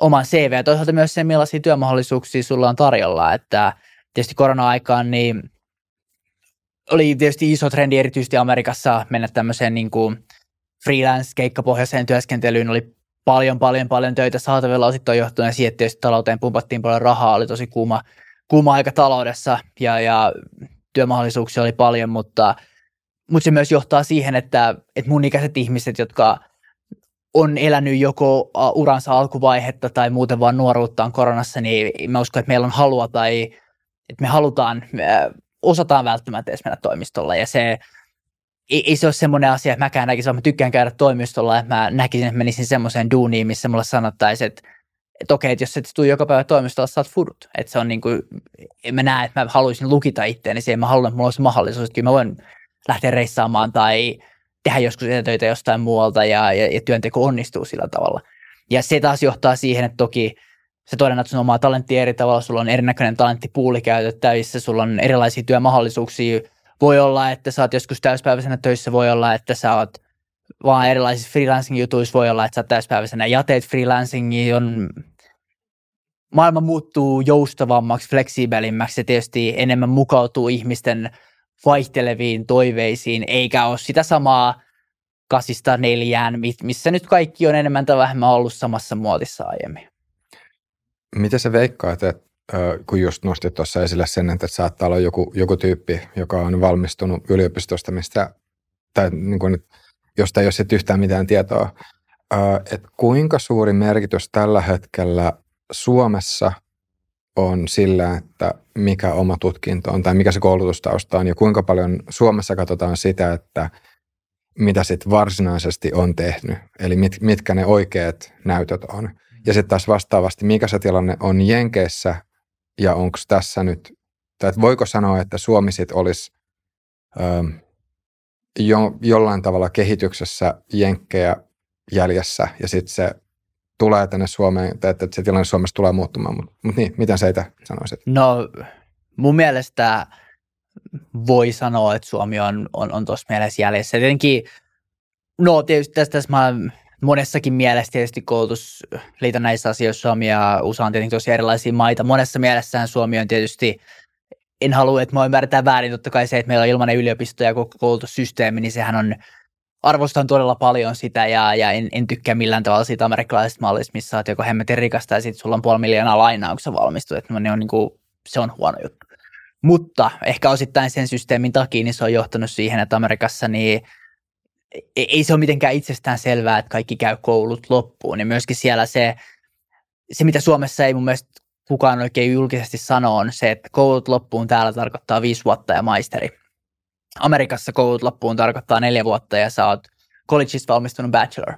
oman CV ja toisaalta myös se, millaisia työmahdollisuuksia sulla on tarjolla, että tietysti korona-aikaan niin oli tietysti iso trendi erityisesti Amerikassa mennä tämmöiseen niin kuin freelance-keikkapohjaiseen työskentelyyn, oli paljon, paljon, paljon töitä saatavilla osittain johtuen siihen, että talouteen pumpattiin paljon rahaa, oli tosi kuuma, kuuma aika taloudessa ja, ja työmahdollisuuksia oli paljon, mutta, mutta se myös johtaa siihen, että, että mun ikäiset ihmiset, jotka on elänyt joko uransa alkuvaihetta tai muuten vaan nuoruuttaan koronassa, niin mä uskon, että meillä on halua tai että me halutaan, me osataan välttämättä edes mennä toimistolle ja se ei, ei se ole semmoinen asia, että mäkään näkisin, että mä tykkään käydä toimistolla, että mä näkisin, että menisin semmoiseen duuniin, missä mulle sanottaisiin, että, että okei, että jos et tule joka päivä toimistolla, saat fudut. Että se on niin kuin, en mä näe, että mä haluaisin lukita itteeni siihen, mä haluan, että mulla olisi mahdollisuus, että kyllä mä voin lähteä reissaamaan tai tehdä joskus töitä jostain muualta ja, ja, ja työnteko onnistuu sillä tavalla. Ja se taas johtaa siihen, että toki sä todennat sun omaa talenttia eri tavalla, sulla on erinäköinen talenttipuuli käytettävissä, sulla on erilaisia työmahdollisuuksia, voi olla, että sä oot joskus täyspäiväisenä töissä, voi olla, että sä oot vaan erilaisissa freelancing-jutuissa, voi olla, että sä oot täyspäiväisenä ja teet freelancingia, on maailma muuttuu joustavammaksi, fleksiibelimmäksi ja tietysti enemmän mukautuu ihmisten vaihteleviin toiveisiin, eikä ole sitä samaa kasista neljään, missä nyt kaikki on enemmän tai vähemmän ollut samassa muotissa aiemmin. Miten sä veikkaat, että kun just nostit tuossa esille sen, että saattaa olla joku, joku tyyppi, joka on valmistunut yliopistosta, mistä, tai niin kuin, josta ei ole yhtään mitään tietoa, että kuinka suuri merkitys tällä hetkellä Suomessa on sillä, että mikä oma tutkinto on tai mikä se koulutustausta on ja kuinka paljon Suomessa katsotaan sitä, että mitä sitten varsinaisesti on tehnyt, eli mit, mitkä ne oikeat näytöt on. Ja sitten taas vastaavasti, mikä se tilanne on Jenkeissä ja onko tässä nyt, tai voiko sanoa, että Suomi sitten olisi jo, jollain tavalla kehityksessä jenkkejä jäljessä ja sitten se tulee tänne Suomeen, tai että se tilanne Suomessa tulee muuttumaan, mutta mut niin, miten sä itse sanoisit? No mun mielestä voi sanoa, että Suomi on, on, on tuossa mielessä jäljessä. Tietenkin, no tietysti tässä, tässä mä monessakin mielessä tietysti koulutusliiton näissä asioissa Suomi ja USA on tietenkin tosi erilaisia maita. Monessa mielessään Suomi on tietysti, en halua, että mä ymmärretään väärin, totta kai se, että meillä on ilmainen yliopisto ja koulutussysteemi, niin sehän on, arvostan todella paljon sitä ja, ja en, en tykkää millään tavalla siitä amerikkalaisesta mallista, missä olet joko hemmetin rikasta ja sitten sulla on puoli miljoonaa lainaa, kun sä valmistut, että ne on niin kuin, se on huono juttu. Mutta ehkä osittain sen systeemin takia niin se on johtanut siihen, että Amerikassa niin – ei se ole mitenkään itsestään selvää, että kaikki käy koulut loppuun. Ja myöskin siellä se, se, mitä Suomessa ei mun mielestä kukaan oikein julkisesti sano, on se, että koulut loppuun täällä tarkoittaa viisi vuotta ja maisteri. Amerikassa koulut loppuun tarkoittaa neljä vuotta ja sä oot collegeista valmistunut bachelor.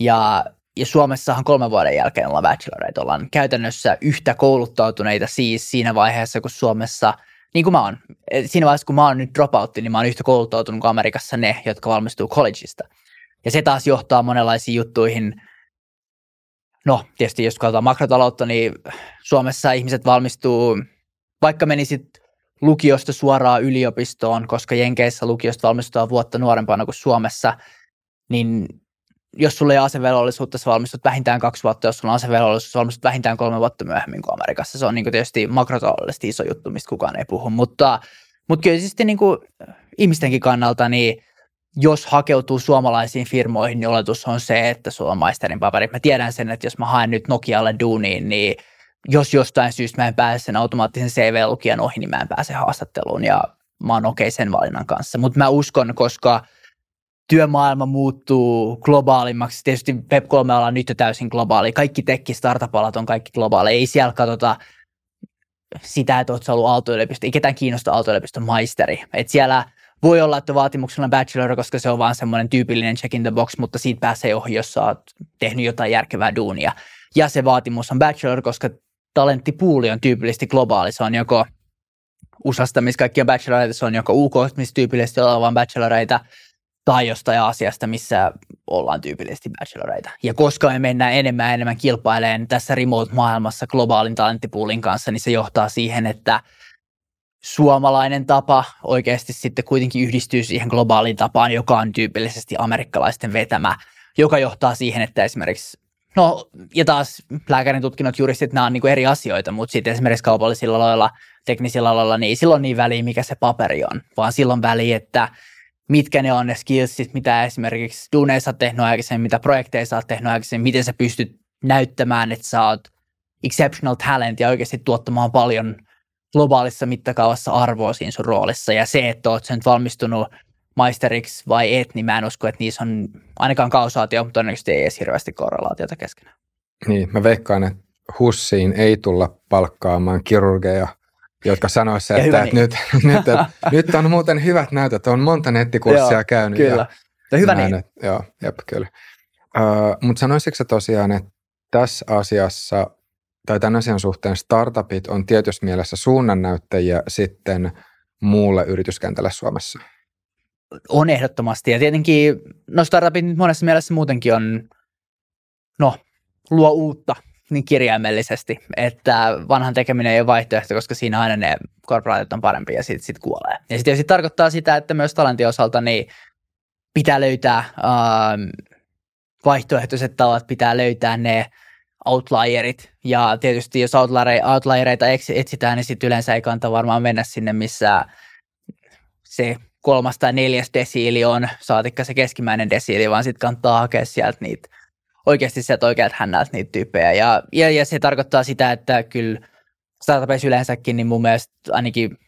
Ja, ja Suomessahan kolmen vuoden jälkeen ollaan bacheloreita. Ollaan käytännössä yhtä kouluttautuneita siis siinä vaiheessa, kun Suomessa – niin kuin mä oon. Siinä vaiheessa, kun mä oon nyt dropoutti, niin mä oon yhtä kouluttautunut kuin Amerikassa ne, jotka valmistuu collegeista. Ja se taas johtaa monenlaisiin juttuihin. No, tietysti jos katsotaan makrotaloutta, niin Suomessa ihmiset valmistuu, vaikka menisit lukiosta suoraan yliopistoon, koska Jenkeissä lukiosta valmistuu vuotta nuorempana kuin Suomessa, niin jos sulla ei asevelvollisuutta, sä valmistut vähintään kaksi vuotta, jos sulla on asevelvollisuus, sä valmistut vähintään kolme vuotta myöhemmin kuin Amerikassa. Se on niin kuin tietysti makrotaloudellisesti iso juttu, mistä kukaan ei puhu, mutta, mutta kyllä siis niin kuin ihmistenkin kannalta, niin jos hakeutuu suomalaisiin firmoihin, niin oletus on se, että sulla on maisterin paperi. Mä tiedän sen, että jos mä haen nyt Nokialle duuniin, niin jos jostain syystä mä en pääse sen automaattisen CV-lukijan ohi, niin mä en pääse haastatteluun ja mä oon okei okay sen valinnan kanssa. Mutta mä uskon, koska – työmaailma muuttuu globaalimmaksi. Tietysti Web3 on nyt jo täysin globaali. Kaikki tekki startup-alat on kaikki globaali. Ei siellä katsota sitä, että olet ollut Aalto-yliopisto. Ei ketään kiinnosta Aalto-yliopiston maisteri. Et siellä voi olla, että vaatimuksella bachelor, koska se on vaan semmoinen tyypillinen check in the box, mutta siitä pääsee ohi, jos sä oot tehnyt jotain järkevää duunia. Ja se vaatimus on bachelor, koska talenttipuuli on tyypillisesti globaali. Se on joko USAsta, missä kaikki on bacheloreita, se on joko UK, missä tyypillisesti ollaan vain bacheloreita, tai jostain asiasta, missä ollaan tyypillisesti bacheloreita. Ja koska me mennään enemmän ja enemmän kilpaileen tässä remote-maailmassa globaalin talenttipoolin kanssa, niin se johtaa siihen, että suomalainen tapa oikeasti sitten kuitenkin yhdistyy siihen globaaliin tapaan, joka on tyypillisesti amerikkalaisten vetämä, joka johtaa siihen, että esimerkiksi No, ja taas lääkärin tutkinnot, juristit, nämä on niin eri asioita, mutta sitten esimerkiksi kaupallisilla aloilla, teknisillä aloilla, niin silloin niin väliä, mikä se paperi on, vaan silloin väliä, että mitkä ne on ne skillsit, mitä esimerkiksi duuneissa olet tehnyt aikaisemmin, mitä projekteissa olet tehnyt aikaisemmin, miten sä pystyt näyttämään, että sä oot exceptional talent ja oikeasti tuottamaan paljon globaalissa mittakaavassa arvoa siinä sun roolissa. Ja se, että oot sen valmistunut maisteriksi vai et, niin mä en usko, että niissä on ainakaan kausaatio, mutta todennäköisesti ei edes hirveästi korrelaatiota keskenään. Niin, mä veikkaan, että Hussiin ei tulla palkkaamaan kirurgeja, jotka sanoisivat, että, että niin. nyt, [laughs] nyt, että, [laughs] nyt on muuten hyvät näytöt, on monta nettikurssia joo, käynyt. Kyllä, ja hyvä näin, niin. Että, joo, jep, kyllä. Uh, mutta sanoisitko tosiaan, että tässä asiassa tai tämän asian suhteen startupit on tietyssä mielessä suunnannäyttäjiä sitten muulle yrityskentälle Suomessa? On ehdottomasti. Ja tietenkin, no startupit monessa mielessä muutenkin on, no, luo uutta niin kirjaimellisesti, että vanhan tekeminen ei ole vaihtoehto, koska siinä aina ne korporaatit on parempi ja sitten sit kuolee. Ja sitten sit tarkoittaa sitä, että myös talentin osalta niin pitää löytää ähm, vaihtoehtoiset tavat, pitää löytää ne outlierit. Ja tietysti jos outliereita etsitään, niin sitten yleensä ei kannata varmaan mennä sinne, missä se kolmas tai neljäs desiili on, saatikka se keskimmäinen desiili, vaan sitten kannattaa hakea sieltä niitä oikeasti sieltä oikealta hännältä niitä tyyppejä. Ja, ja, ja, se tarkoittaa sitä, että kyllä startupeissa yleensäkin, niin mun mielestä ainakin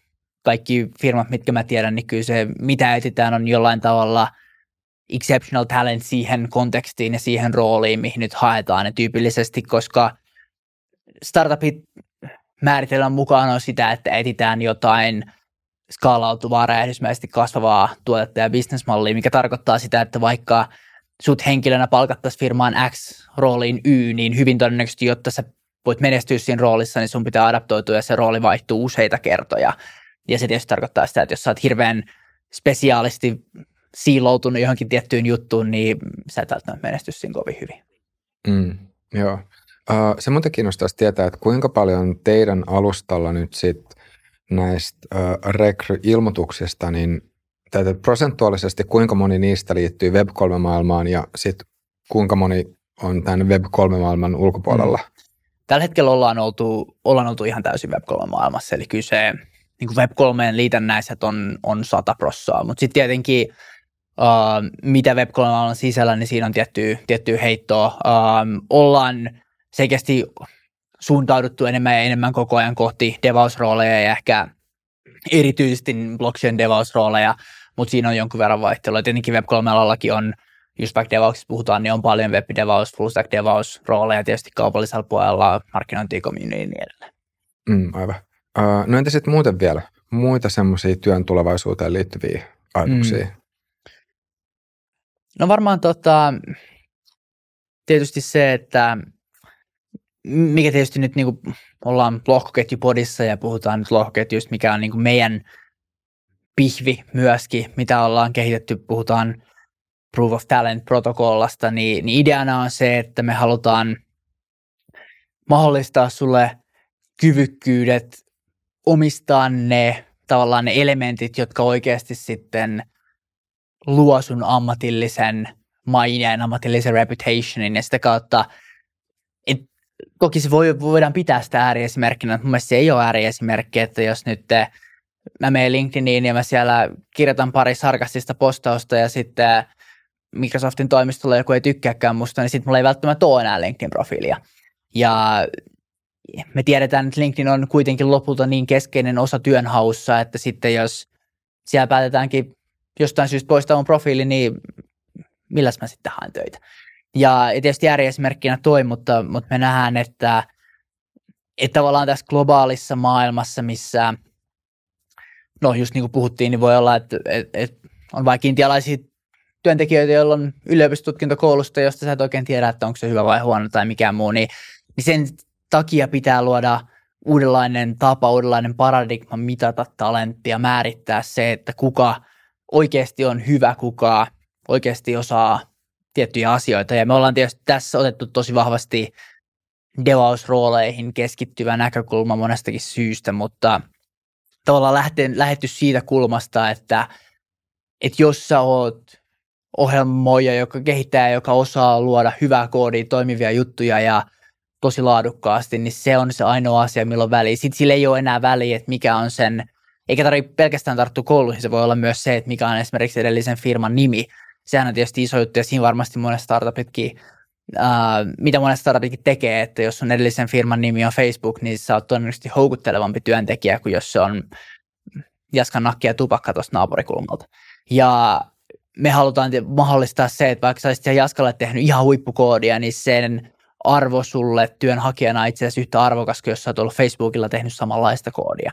kaikki firmat, mitkä mä tiedän, niin kyllä se, mitä etsitään, on jollain tavalla exceptional talent siihen kontekstiin ja siihen rooliin, mihin nyt haetaan ne tyypillisesti, koska startupit määritellään mukaan on sitä, että etsitään jotain skaalautuvaa, räjähdysmäisesti kasvavaa tuotetta ja bisnesmallia, mikä tarkoittaa sitä, että vaikka – sut henkilönä palkattaisiin firmaan X rooliin Y, niin hyvin todennäköisesti, jotta sä voit menestyä siinä roolissa, niin sun pitää adaptoitua ja se rooli vaihtuu useita kertoja. Ja se tietysti tarkoittaa sitä, että jos sä oot hirveän spesiaalisti siiloutunut johonkin tiettyyn juttuun, niin sä et välttämättä menesty siinä kovin hyvin. Mm, joo. Uh, se muuten kiinnostaisi tietää, että kuinka paljon teidän alustalla nyt sit näistä rekry-ilmoituksista, niin tätä prosentuaalisesti, kuinka moni niistä liittyy Web3-maailmaan ja sitten kuinka moni on tämän Web3-maailman ulkopuolella? Mm. Tällä hetkellä ollaan oltu, ollaan oltu ihan täysin Web3-maailmassa, eli kyllä se niin Web3 liitännäiset on, on 100 prossaa, mutta sitten tietenkin uh, mitä Web3 sisällä, niin siinä on tiettyä, tiettyä heittoa. Uh, ollaan selkeästi suuntauduttu enemmän ja enemmän koko ajan kohti devausrooleja ja ehkä erityisesti blockchain devausrooleja mutta siinä on jonkun verran vaihtelua. Tietenkin Web3-alallakin on, just back DevOpsista puhutaan, niin on paljon web devaus, full stack devaus rooleja tietysti kaupallisella puolella, markkinointi, community ja niin edelleen. Mm, aivan. Uh, no entä sitten muuten vielä? Muita semmoisia työn tulevaisuuteen liittyviä ajatuksia? Mm. No varmaan tota, tietysti se, että mikä tietysti nyt niin kuin ollaan lohkoketjupodissa ja puhutaan nyt lohkoketjuista, mikä on niin kuin meidän pihvi myöskin, mitä ollaan kehitetty, puhutaan Proof of Talent-protokollasta, niin, niin ideana on se, että me halutaan mahdollistaa sulle kyvykkyydet omistaa ne tavallaan ne elementit, jotka oikeasti sitten luo sun ammatillisen maineen, ammatillisen reputationin ja sitä kautta, toki se voi, voidaan pitää sitä ääriesimerkkinä, mutta mun mielestä se ei ole ääriesimerkki, että jos nyt te mä menen LinkedIniin ja mä siellä kirjoitan pari sarkastista postausta ja sitten Microsoftin toimistolla joku ei tykkääkään musta, niin sitten mulla ei välttämättä ole enää LinkedIn-profiilia. Ja me tiedetään, että LinkedIn on kuitenkin lopulta niin keskeinen osa työnhaussa, että sitten jos siellä päätetäänkin jostain syystä poistaa mun profiili, niin milläs mä sitten haen töitä. Ja tietysti ääriesimerkkinä toi, mutta, mutta me nähdään, että, että tavallaan tässä globaalissa maailmassa, missä – no just niin kuin puhuttiin, niin voi olla, että, että, että on vaikka intialaisia työntekijöitä, joilla on yliopistotutkintokoulusta, josta sä et oikein tiedä, että onko se hyvä vai huono tai mikään muu, niin, niin sen takia pitää luoda uudenlainen tapa, uudenlainen paradigma mitata talenttia, määrittää se, että kuka oikeasti on hyvä, kuka oikeasti osaa tiettyjä asioita. Ja me ollaan tietysti tässä otettu tosi vahvasti devausrooleihin keskittyvä näkökulma monestakin syystä, mutta tavallaan lähten, lähetty siitä kulmasta, että, että jos sä oot ohjelmoija, joka kehittää, joka osaa luoda hyvää koodia, toimivia juttuja ja tosi laadukkaasti, niin se on se ainoa asia, milloin väliä. Sitten sillä ei ole enää väliä, että mikä on sen, eikä tarvitse pelkästään tarttua kouluihin, se voi olla myös se, että mikä on esimerkiksi edellisen firman nimi. Sehän on tietysti iso juttu ja siinä varmasti monet startupitkin, äh, mitä monet startupitkin tekee, että jos on edellisen firman nimi on Facebook, niin sä oot todennäköisesti houkuttelevampi työntekijä kuin jos se on Jaskan nakki ja tupakka tuosta naapurikulmalta. Ja me halutaan mahdollistaa se, että vaikka sä olisit Jaskalle tehnyt ihan huippukoodia, niin sen arvo sulle työnhakijana itse asiassa yhtä arvokas kuin jos sä oot ollut Facebookilla tehnyt samanlaista koodia.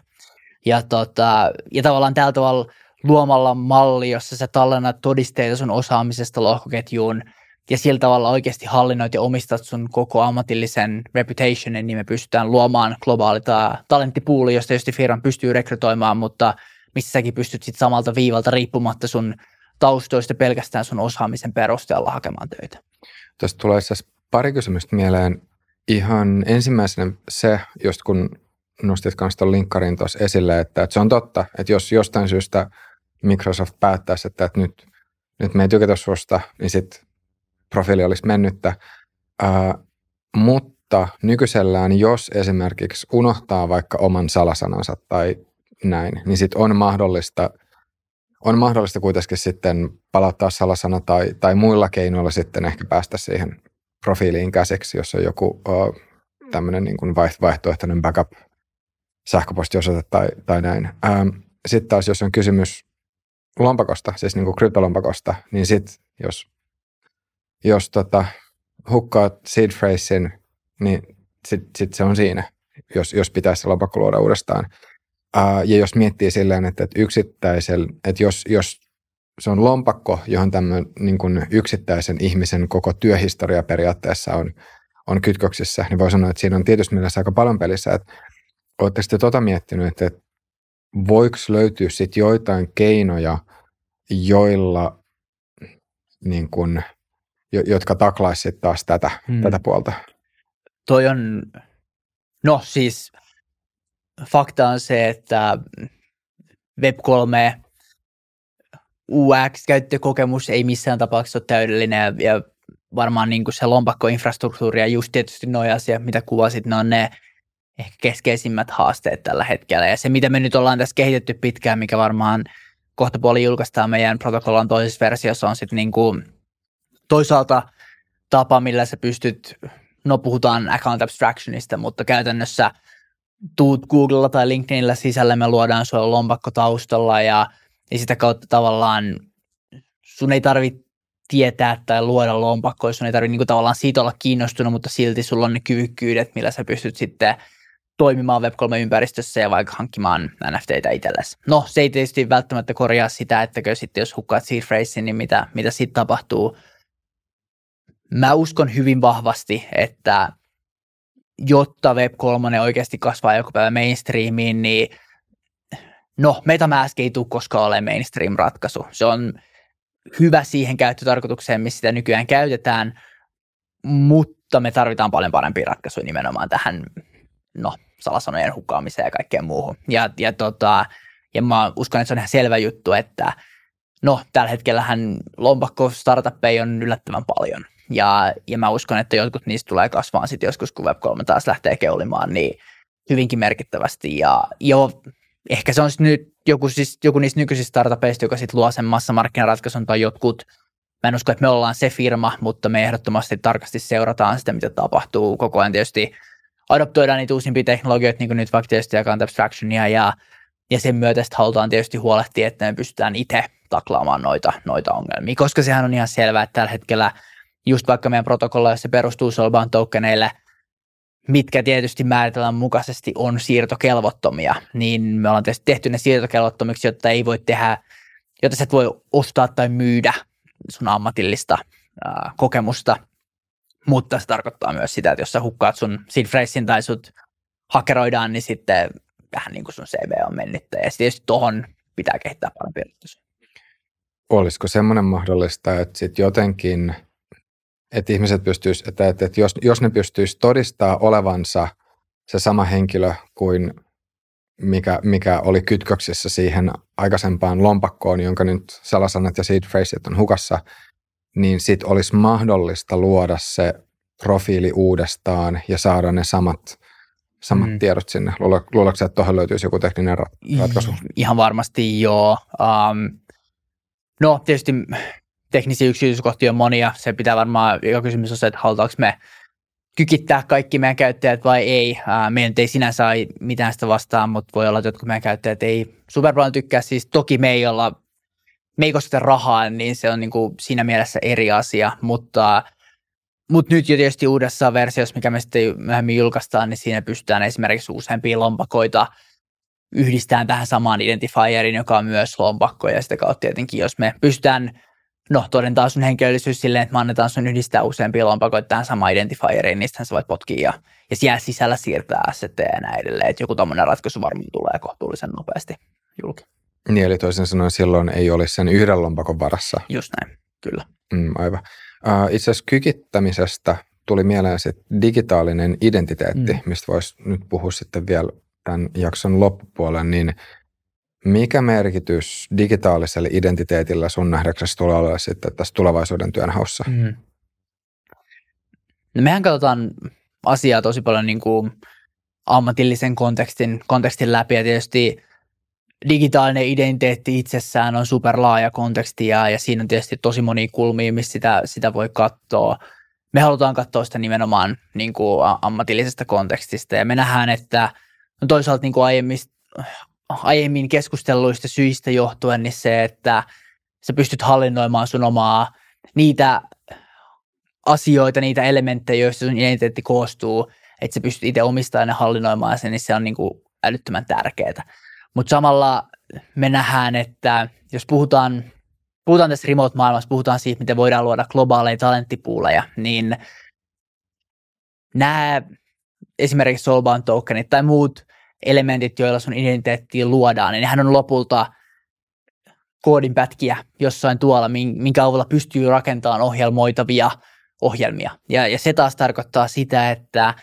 Ja, tota, ja tavallaan tällä tavalla luomalla malli, jossa sä tallennat todisteita sun osaamisesta lohkoketjuun ja sillä tavalla oikeasti hallinnoit ja omistat sun koko ammatillisen reputationin, niin me pystytään luomaan globaali talenttipuuli, josta tietysti firman pystyy rekrytoimaan, mutta missä säkin pystyt sit samalta viivalta riippumatta sun taustoista pelkästään sun osaamisen perusteella hakemaan töitä. Tuosta tulee itse pari kysymystä mieleen. Ihan ensimmäisenä se, just kun nostit kanssa tuon linkkarin tuossa esille, että, että se on totta, että jos jostain syystä Microsoft päättäisi, että, että nyt, nyt me ei tykätä susta, niin sitten profiili olisi mennyttä. Ää, mutta nykyisellään, jos esimerkiksi unohtaa vaikka oman salasanansa tai näin, niin sitten on mahdollista, on mahdollista kuitenkin sitten palauttaa salasana tai, tai muilla keinoilla sitten ehkä päästä siihen profiiliin käsiksi, jos on joku uh, tämmöinen niin kuin vaihtoehtoinen backup sähköpostiosoite tai, tai näin. Sitten taas, jos on kysymys lompakosta, siis niin kuin kryptolompakosta, niin sitten jos, jos tota, hukkaat seed phrasein, niin sitten sit se on siinä, jos, jos pitäisi se lompakko luoda uudestaan. Uh, ja jos miettii silleen, että, että yksittäisellä, että jos, jos se on lompakko, johon tämmöinen niin kuin yksittäisen ihmisen koko työhistoria periaatteessa on, on kytköksissä, niin voi sanoa, että siinä on tietysti mielessä aika paljon pelissä. Että Oletteko te tota miettinyt, että, että voiko löytyä sit joitain keinoja, joilla niin kun, jotka taklaisivat taas tätä, hmm. tätä puolta? Toi on, no siis fakta on se, että Web3 UX-käyttökokemus ei missään tapauksessa ole täydellinen ja varmaan niin kuin se lompakkoinfrastruktuuri ja just tietysti nuo asiat, mitä kuvasit, ne on ne ehkä keskeisimmät haasteet tällä hetkellä. Ja se, mitä me nyt ollaan tässä kehitetty pitkään, mikä varmaan kohta puoli julkaistaan meidän protokollan toisessa versiossa, on sitten niin kuin toisaalta tapa, millä sä pystyt, no puhutaan account abstractionista, mutta käytännössä tuut Googlella tai LinkedInillä sisälle, me luodaan sulle lompakko taustalla ja, ja sitä kautta tavallaan sun ei tarvitse tietää tai luoda lompakkoa, sun ei tarvitse niin kuin tavallaan siitä olla kiinnostunut, mutta silti sulla on ne kyvykkyydet, millä sä pystyt sitten – toimimaan Web3-ympäristössä ja vaikka hankkimaan NFTitä itsellesi. No, se ei tietysti välttämättä korjaa sitä, että sitten jos hukkaat seed phrasein, niin mitä, mitä sitten tapahtuu. Mä uskon hyvin vahvasti, että jotta Web3 oikeasti kasvaa joku päivä mainstreamiin, niin no, MetaMask ei tule koskaan ole mainstream-ratkaisu. Se on hyvä siihen käyttötarkoitukseen, missä sitä nykyään käytetään, mutta me tarvitaan paljon parempia ratkaisuja nimenomaan tähän no, salasanojen hukkaamiseen ja kaikkeen muuhun. Ja, ja, tota, ja mä uskon, että se on ihan selvä juttu, että no tällä hetkellähän lompakko startuppeja on yllättävän paljon. Ja, ja mä uskon, että jotkut niistä tulee kasvaan sitten joskus, kun Web3 taas lähtee keulimaan, niin hyvinkin merkittävästi. Ja jo, ehkä se on nyt joku, siis, joku niistä nykyisistä startupeista, joka sitten luo sen massamarkkinaratkaisun tai jotkut, mä en usko, että me ollaan se firma, mutta me ehdottomasti tarkasti seurataan sitä, mitä tapahtuu koko ajan tietysti adoptoidaan niitä uusimpia teknologioita, niin kuin nyt vaikka tietysti abstractionia ja, ja sen myötä sitten halutaan tietysti huolehtia, että me pystytään itse taklaamaan noita, noita ongelmia, koska sehän on ihan selvää, että tällä hetkellä just vaikka meidän protokolla, jos se perustuu Solban tokeneille, mitkä tietysti määritellään mukaisesti on siirtokelvottomia, niin me ollaan tietysti tehty ne siirtokelvottomiksi, jotta ei voi tehdä, jotta sä et voi ostaa tai myydä sun ammatillista ää, kokemusta mutta se tarkoittaa myös sitä, että jos sä hukkaat sun phrasein tai sut hakeroidaan, niin sitten vähän niin kuin sun CV on mennyt. Ja sitten tietysti tuohon pitää kehittää parempi yritys. Olisiko semmoinen mahdollista, että sitten jotenkin, että ihmiset pystyisivät, että, että, että jos, jos ne pystyisivät todistaa olevansa se sama henkilö kuin mikä, mikä oli kytköksissä siihen aikaisempaan lompakkoon, jonka nyt salasanat ja seed phraseit on hukassa, niin sitten olisi mahdollista luoda se profiili uudestaan ja saada ne samat, samat mm. tiedot sinne. Luuletko että tuohon löytyisi joku tekninen ratkaisu? Ihan varmasti joo. Um, no tietysti teknisiä yksityiskohtia on monia. Se pitää varmaan, joka kysymys on se, että halutaanko me kykittää kaikki meidän käyttäjät vai ei. meidän ei sinänsä saa mitään sitä vastaan, mutta voi olla, että jotkut meidän käyttäjät ei super paljon tykkää. Siis toki me ei olla, me ei kosketa rahaa, niin se on niin kuin siinä mielessä eri asia, mutta, mutta nyt jo tietysti uudessa versiossa, mikä me sitten myöhemmin julkaistaan, niin siinä pystytään esimerkiksi useampia lompakoita yhdistämään tähän samaan identifierin, joka on myös lompakko, ja sitä kautta tietenkin, jos me pystytään no, todentaa sun henkilöllisyys silleen, että me annetaan sun yhdistää useampia lompakoita tähän samaan identifieriin, niistä sä voit potkia ja, ja siellä sisällä siirtää assetteja ja näin edelleen. Että joku tämmöinen ratkaisu varmaan tulee kohtuullisen nopeasti julki. Niin, eli toisin sanoen silloin ei olisi sen yhden lompakon varassa. Just näin, kyllä. Mm, aivan. Uh, itse asiassa kykittämisestä tuli mieleen se digitaalinen identiteetti, mm. mistä voisi nyt puhua sitten vielä tämän jakson loppupuolen, niin – mikä merkitys digitaaliselle identiteetillä sun nähdäksesi tulee olla sitten tässä tulevaisuuden työnhaussa? Mm. No mehän katsotaan asiaa tosi paljon niin kuin ammatillisen kontekstin, kontekstin läpi ja tietysti digitaalinen identiteetti itsessään on superlaaja konteksti ja, ja siinä on tietysti tosi monia kulmia, missä sitä, sitä voi katsoa. Me halutaan katsoa sitä nimenomaan niin kuin ammatillisesta kontekstista ja me nähdään, että no toisaalta niin kuin aiemmista aiemmin keskustelluista syistä johtuen, niin se, että sä pystyt hallinnoimaan sun omaa niitä asioita, niitä elementtejä, joista sun identiteetti koostuu, että sä pystyt itse omistamaan ja hallinnoimaan sen, niin se on niin kuin älyttömän tärkeää. Mutta samalla me nähdään, että jos puhutaan, puhutaan tästä remote-maailmassa, puhutaan siitä, miten voidaan luoda globaaleja talenttipuuleja, niin nämä esimerkiksi Soulbound tokenit tai muut elementit, joilla sun identiteettiä luodaan, niin nehän on lopulta koodinpätkiä jossain tuolla, minkä avulla pystyy rakentamaan ohjelmoitavia ohjelmia. Ja, ja se taas tarkoittaa sitä, että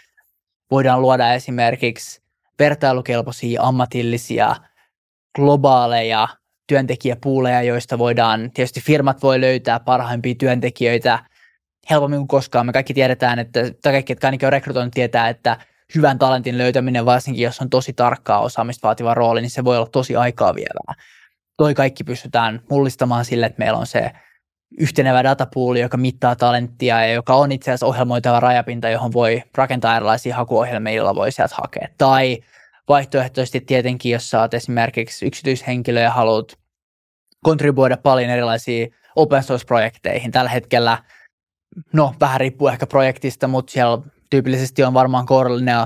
voidaan luoda esimerkiksi vertailukelpoisia ammatillisia globaaleja työntekijäpuuleja, joista voidaan, tietysti firmat voi löytää parhaimpia työntekijöitä helpommin kuin koskaan. Me kaikki tiedetään, että, tai kaikki, jotka ainakin on rekrytoinut, tietää, että hyvän talentin löytäminen, varsinkin jos on tosi tarkkaa osaamista vaativa rooli, niin se voi olla tosi aikaa vievää. Toi kaikki pystytään mullistamaan sille, että meillä on se yhtenevä datapooli, joka mittaa talenttia ja joka on itse asiassa ohjelmoitava rajapinta, johon voi rakentaa erilaisia hakuohjelmia, joilla voi sieltä hakea. Tai vaihtoehtoisesti tietenkin, jos oot esimerkiksi yksityishenkilö ja haluat kontribuoida paljon erilaisiin open source-projekteihin. Tällä hetkellä, no vähän riippuu ehkä projektista, mutta siellä tyypillisesti on varmaan kourallinen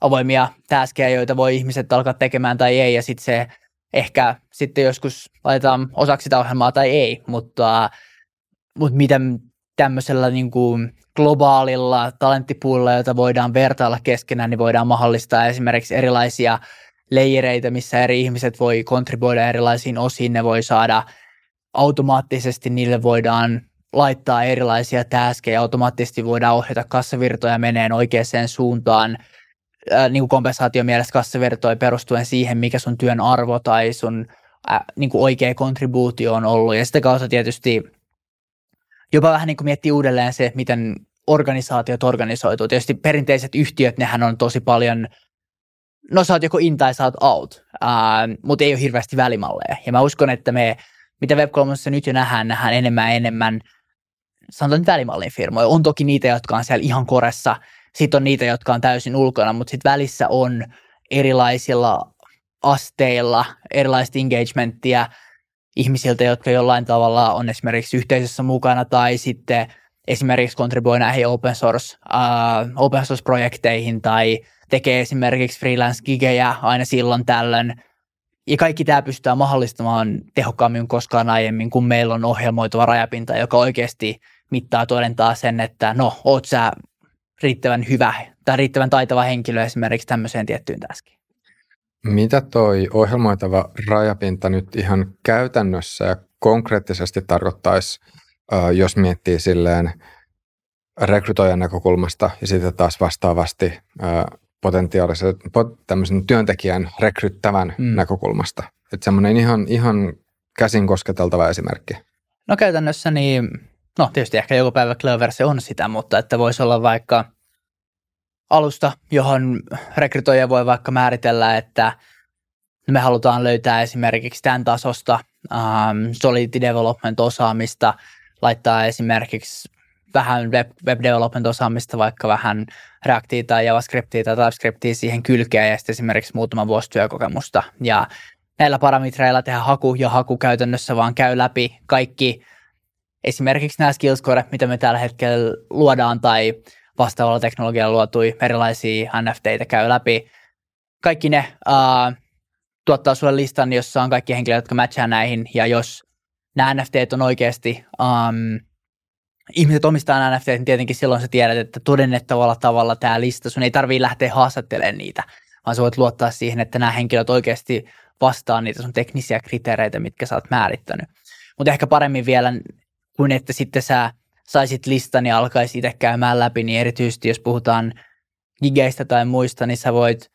avoimia täskejä, joita voi ihmiset alkaa tekemään tai ei, ja sitten se ehkä sitten joskus laitetaan osaksi sitä ohjelmaa tai ei, mutta, mutta miten tämmöisellä niin kuin globaalilla talenttipuolella, jota voidaan vertailla keskenään, niin voidaan mahdollistaa esimerkiksi erilaisia leijereitä, missä eri ihmiset voi kontribuoida erilaisiin osiin, ne voi saada automaattisesti, niille voidaan laittaa erilaisia täskejä, automaattisesti voidaan ohjata kassavirtoja meneen oikeaan suuntaan, ää, niin kuin kompensaatio mielestä kassavirtoja perustuen siihen, mikä sun työn arvo tai sun ää, niin kuin oikea kontribuutio on ollut. Ja sitä kautta tietysti jopa vähän niin kuin miettii uudelleen se, miten organisaatiot organisoituu. Tietysti perinteiset yhtiöt, nehän on tosi paljon, no sä oot joko in tai sä oot out, ää, mutta ei ole hirveästi välimalleja. Ja mä uskon, että me, mitä Web3 nyt jo nähdään, nähdään enemmän ja enemmän sanotaan nyt välimallin firmoja. On toki niitä, jotka on siellä ihan koressa, sitten on niitä, jotka on täysin ulkona, mutta sitten välissä on erilaisilla asteilla erilaista engagementtia ihmisiltä, jotka jollain tavalla on esimerkiksi yhteisössä mukana tai sitten esimerkiksi kontribuoi näihin open source, uh, open source-projekteihin tai tekee esimerkiksi freelance-gigejä aina silloin tällöin. Ja kaikki tämä pystytään mahdollistamaan tehokkaammin koskaan aiemmin, kun meillä on ohjelmoituva rajapinta, joka oikeasti mittaa todentaa sen, että no, oot sä riittävän hyvä tai riittävän taitava henkilö esimerkiksi tämmöiseen tiettyyn taskiin. Mitä toi ohjelmoitava rajapinta nyt ihan käytännössä ja konkreettisesti tarkoittaisi, jos miettii silleen rekrytoijan näkökulmasta ja sitten taas vastaavasti potentiaalisen tämmöisen työntekijän rekryttävän mm. näkökulmasta. Että semmoinen ihan, ihan käsin kosketeltava esimerkki. No käytännössä niin, no tietysti ehkä joku päivä Clever se on sitä, mutta että voisi olla vaikka alusta, johon rekrytoija voi vaikka määritellä, että me halutaan löytää esimerkiksi tämän tasosta um, Solidity Development-osaamista, laittaa esimerkiksi vähän web, web development-osaamista, vaikka vähän Reactia tai JavaScriptia tai TypeScriptia siihen kylkeen ja sitten esimerkiksi muutama vuosi työkokemusta. Ja näillä parametreilla tehdä haku ja haku käytännössä vaan käy läpi kaikki esimerkiksi nämä skills mitä me tällä hetkellä luodaan tai vastaavalla teknologialla luotui erilaisia NFTitä käy läpi. Kaikki ne uh, tuottaa sulle listan, jossa on kaikki henkilöt, jotka matchaa näihin, ja jos nämä NFTt on oikeasti, um, ihmiset omistaa NFTt, niin tietenkin silloin sä tiedät, että todennettavalla tavalla tämä lista, sun ei tarvii lähteä haastattelemaan niitä, vaan sä voit luottaa siihen, että nämä henkilöt oikeasti vastaa niitä sun teknisiä kriteereitä, mitkä sä oot määrittänyt. Mutta ehkä paremmin vielä kuin että sitten sä saisit listan ja alkaisi itse käymään läpi, niin erityisesti jos puhutaan gigeistä tai muista, niin sä voit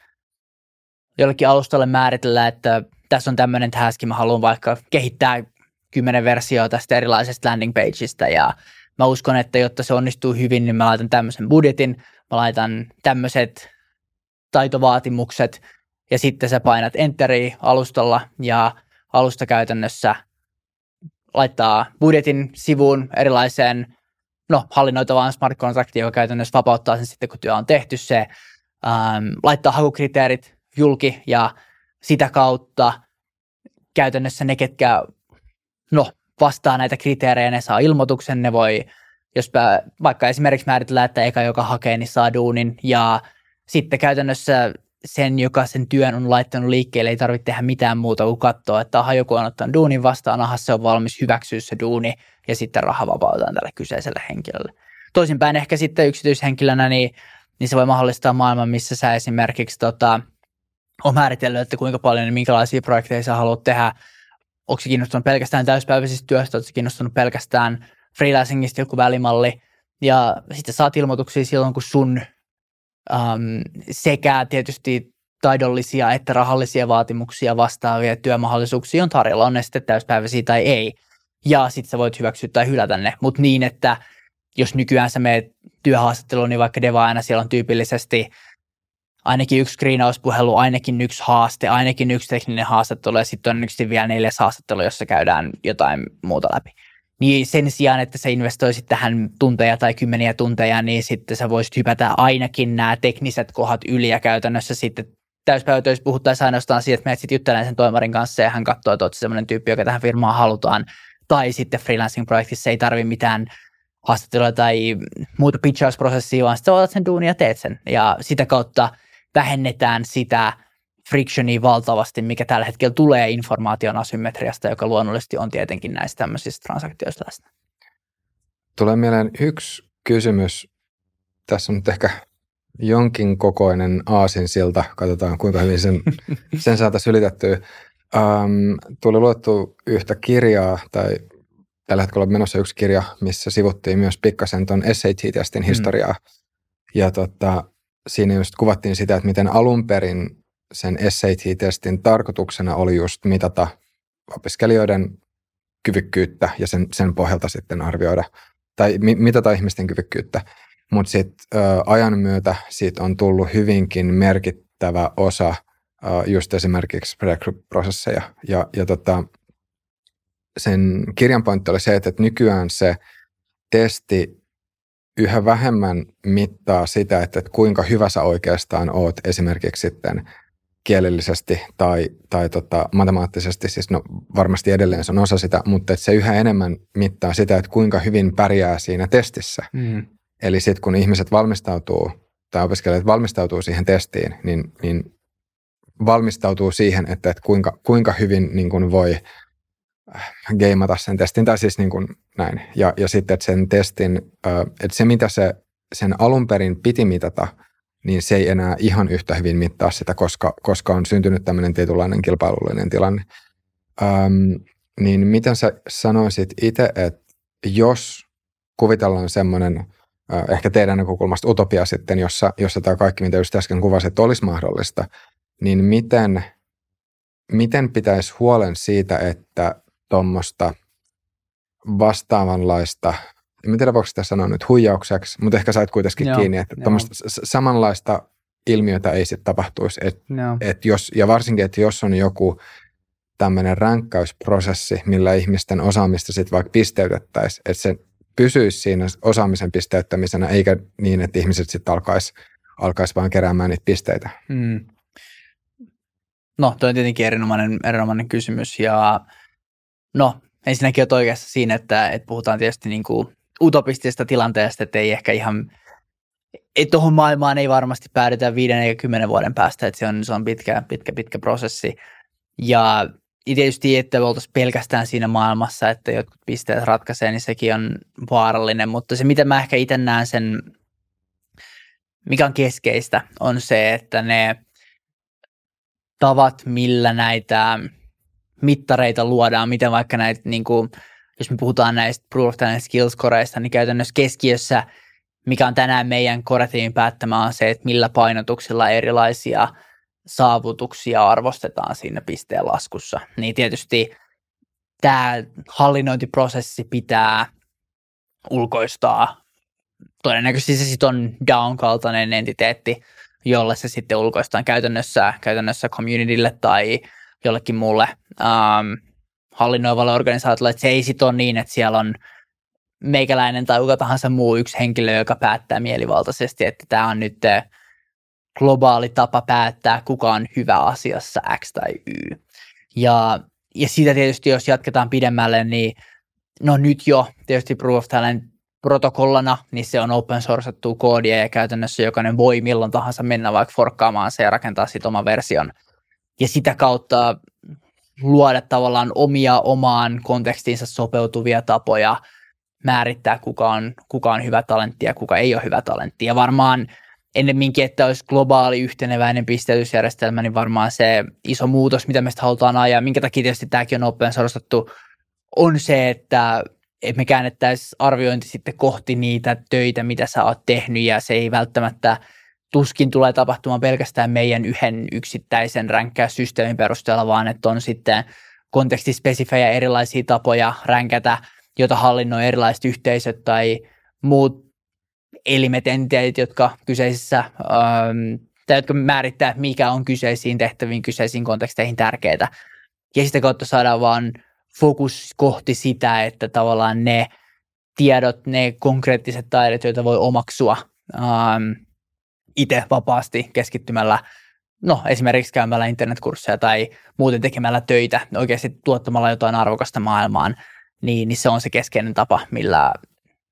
jollekin alustalle määritellä, että tässä on tämmöinen task, mä haluan vaikka kehittää kymmenen versioa tästä erilaisesta landing pageista. Ja mä uskon, että jotta se onnistuu hyvin, niin mä laitan tämmöisen budjetin, mä laitan tämmöiset taitovaatimukset ja sitten sä painat enteri alustalla ja alusta käytännössä laittaa budjetin sivuun erilaiseen no, hallinnoitavaan smart contractiin, joka käytännössä vapauttaa sen sitten, kun työ on tehty se, ähm, laittaa hakukriteerit julki ja sitä kautta käytännössä ne, ketkä no, vastaa näitä kriteerejä, ne saa ilmoituksen, ne voi, jos vaikka esimerkiksi määritellään, että eka joka hakee, niin saa duunin ja sitten käytännössä sen, joka sen työn on laittanut liikkeelle, ei tarvitse tehdä mitään muuta kuin katsoa, että aha, joku on ottanut duunin vastaan, aha, se on valmis hyväksyä se duuni ja sitten raha vapautetaan tälle kyseiselle henkilölle. Toisinpäin ehkä sitten yksityishenkilönä, niin, niin se voi mahdollistaa maailman, missä sä esimerkiksi tota, on määritellyt, että kuinka paljon ja minkälaisia projekteja sä haluat tehdä. Onko se kiinnostunut pelkästään täyspäiväisistä työstä, onko se kiinnostunut pelkästään freelancingista joku välimalli. Ja sitten saat ilmoituksia silloin, kun sun um, sekä tietysti taidollisia että rahallisia vaatimuksia vastaavia työmahdollisuuksia on tarjolla, on ne sitten täyspäiväisiä tai ei. Ja sitten sä voit hyväksyä tai hylätä ne, mutta niin, että jos nykyään sä meet työhaastatteluun, niin vaikka devaajana siellä on tyypillisesti ainakin yksi screenauspuhelu, ainakin yksi haaste, ainakin yksi tekninen haastattelu ja sitten on yksi vielä neljäs haastattelu, jossa käydään jotain muuta läpi. Niin sen sijaan, että sä investoisit tähän tunteja tai kymmeniä tunteja, niin sitten sä voisit hypätä ainakin nämä tekniset kohdat yli ja käytännössä sitten täyspäivätöissä puhuttaisiin ainoastaan siitä, että menet sitten juttelemaan sen toimarin kanssa ja hän katsoo, että olet sellainen tyyppi, joka tähän firmaan halutaan. Tai sitten freelancing-projektissa ei tarvi mitään haastattelua tai muuta pitchausprosessia, vaan sitten otat sen duunia ja teet sen. Ja sitä kautta vähennetään sitä frictionia valtavasti, mikä tällä hetkellä tulee informaation asymmetriasta, joka luonnollisesti on tietenkin näissä tämmöisissä transaktioissa läsnä. Tulee mieleen yksi kysymys. Tässä on nyt ehkä jonkin kokoinen aasinsilta. Katsotaan, kuinka hyvin sen, [laughs] sen saataisiin ylitettyä. Um, tuli luettu yhtä kirjaa, tai tällä hetkellä on menossa yksi kirja, missä sivuttiin myös pikkasen tuon SAT-testin mm. historiaa. Ja tota, siinä just kuvattiin sitä, että miten alun perin sen SAT-testin tarkoituksena oli just mitata opiskelijoiden kyvykkyyttä ja sen, sen pohjalta sitten arvioida tai mitata ihmisten kyvykkyyttä. Mutta sitten ajan myötä siitä on tullut hyvinkin merkittävä osa ö, just esimerkiksi prosesseja. Ja, ja tota, sen kirjan pointti oli se, että nykyään se testi yhä vähemmän mittaa sitä, että, että kuinka hyvä sä oikeastaan oot esimerkiksi sitten kielellisesti tai, tai tota, matemaattisesti, siis no varmasti edelleen se on osa sitä, mutta että se yhä enemmän mittaa sitä, että kuinka hyvin pärjää siinä testissä. Mm. Eli sitten kun ihmiset valmistautuu tai opiskelijat valmistautuu siihen testiin, niin, niin valmistautuu siihen, että, että kuinka, kuinka hyvin niin kuin voi äh, geimata sen testin, tai siis niin kuin näin. Ja, ja sitten, että sen testin, että se mitä se sen alun perin piti mitata – niin se ei enää ihan yhtä hyvin mittaa sitä, koska, koska on syntynyt tämmöinen tietynlainen kilpailullinen tilanne. Öm, niin miten sä sanoisit itse, että jos kuvitellaan semmoinen, ehkä teidän näkökulmasta utopia sitten, jossa, jossa tämä kaikki, mitä just äsken kuvasit, olisi mahdollista, niin miten, miten pitäisi huolen siitä, että tuommoista vastaavanlaista, en tiedä voiko sitä sanoa nyt huijaukseksi, mutta ehkä sait kuitenkin joo, kiinni, että samanlaista ilmiötä ei sitten tapahtuisi. Et, et jos, ja varsinkin, että jos on joku tämmöinen ränkkäysprosessi, millä ihmisten osaamista sitten vaikka pisteytettäisiin, että se pysyisi siinä osaamisen pisteyttämisenä, eikä niin, että ihmiset sitten alkaisi alkais vaan keräämään niitä pisteitä. Mm. No, toi on tietenkin erinomainen, erinomainen kysymys ja no, ensinnäkin olet oikeassa siinä, että, että puhutaan tietysti niin kuin utopistisesta tilanteesta, että ei ehkä ihan, että tuohon maailmaan ei varmasti päädytä viiden eikä kymmenen vuoden päästä, että se on, se on pitkä, pitkä, pitkä prosessi. Ja tietysti, että oltaisiin pelkästään siinä maailmassa, että jotkut pisteet ratkaisee, niin sekin on vaarallinen, mutta se mitä mä ehkä itse näen sen, mikä on keskeistä, on se, että ne tavat, millä näitä mittareita luodaan, miten vaikka näitä, niin kuin, jos me puhutaan näistä Proof of Skills koreista, niin käytännössä keskiössä, mikä on tänään meidän koretiimin päättämä, on se, että millä painotuksilla erilaisia saavutuksia arvostetaan siinä pisteen laskussa. Niin tietysti tämä hallinnointiprosessi pitää ulkoistaa. Todennäköisesti se sitten on down-kaltainen entiteetti, jolle se sitten ulkoistaan käytännössä, käytännössä communitylle tai jollekin muulle ähm, hallinnoivalle organisaatiolle, että se ei sitten ole niin, että siellä on meikäläinen tai kuka tahansa muu yksi henkilö, joka päättää mielivaltaisesti, että tämä on nyt globaali tapa päättää, kuka on hyvä asiassa X tai Y. Ja, ja siitä tietysti, jos jatketaan pidemmälle, niin no nyt jo tietysti Proof of Talent protokollana, niin se on open sourcettua koodia ja käytännössä jokainen voi milloin tahansa mennä vaikka forkkaamaan se ja rakentaa sitten oman version. Ja sitä kautta luoda tavallaan omia omaan kontekstiinsa sopeutuvia tapoja määrittää, kuka on, kuka on hyvä talentti ja kuka ei ole hyvä talentti. Ja varmaan ennemminkin, että olisi globaali yhteneväinen pisteytysjärjestelmä, niin varmaan se iso muutos, mitä me halutaan ajaa, minkä takia tietysti tämäkin on open sourcettu, on se, että me käännettäisiin arviointi sitten kohti niitä töitä, mitä sä oot tehnyt, ja se ei välttämättä tuskin tulee tapahtumaan pelkästään meidän yhden yksittäisen ränkkäyssysteemin perusteella, vaan että on sitten kontekstispesifejä erilaisia tapoja ränkätä, jota hallinnoi erilaiset yhteisöt tai muut elimet, entiteetit, jotka kyseisissä, ähm, tai jotka määrittää, mikä on kyseisiin tehtäviin, kyseisiin konteksteihin tärkeää. Ja sitä kautta saadaan vaan fokus kohti sitä, että tavallaan ne tiedot, ne konkreettiset taidot, joita voi omaksua ähm, itse vapaasti keskittymällä no esimerkiksi käymällä internetkursseja tai muuten tekemällä töitä, oikeasti tuottamalla jotain arvokasta maailmaan, niin, niin se on se keskeinen tapa, millä,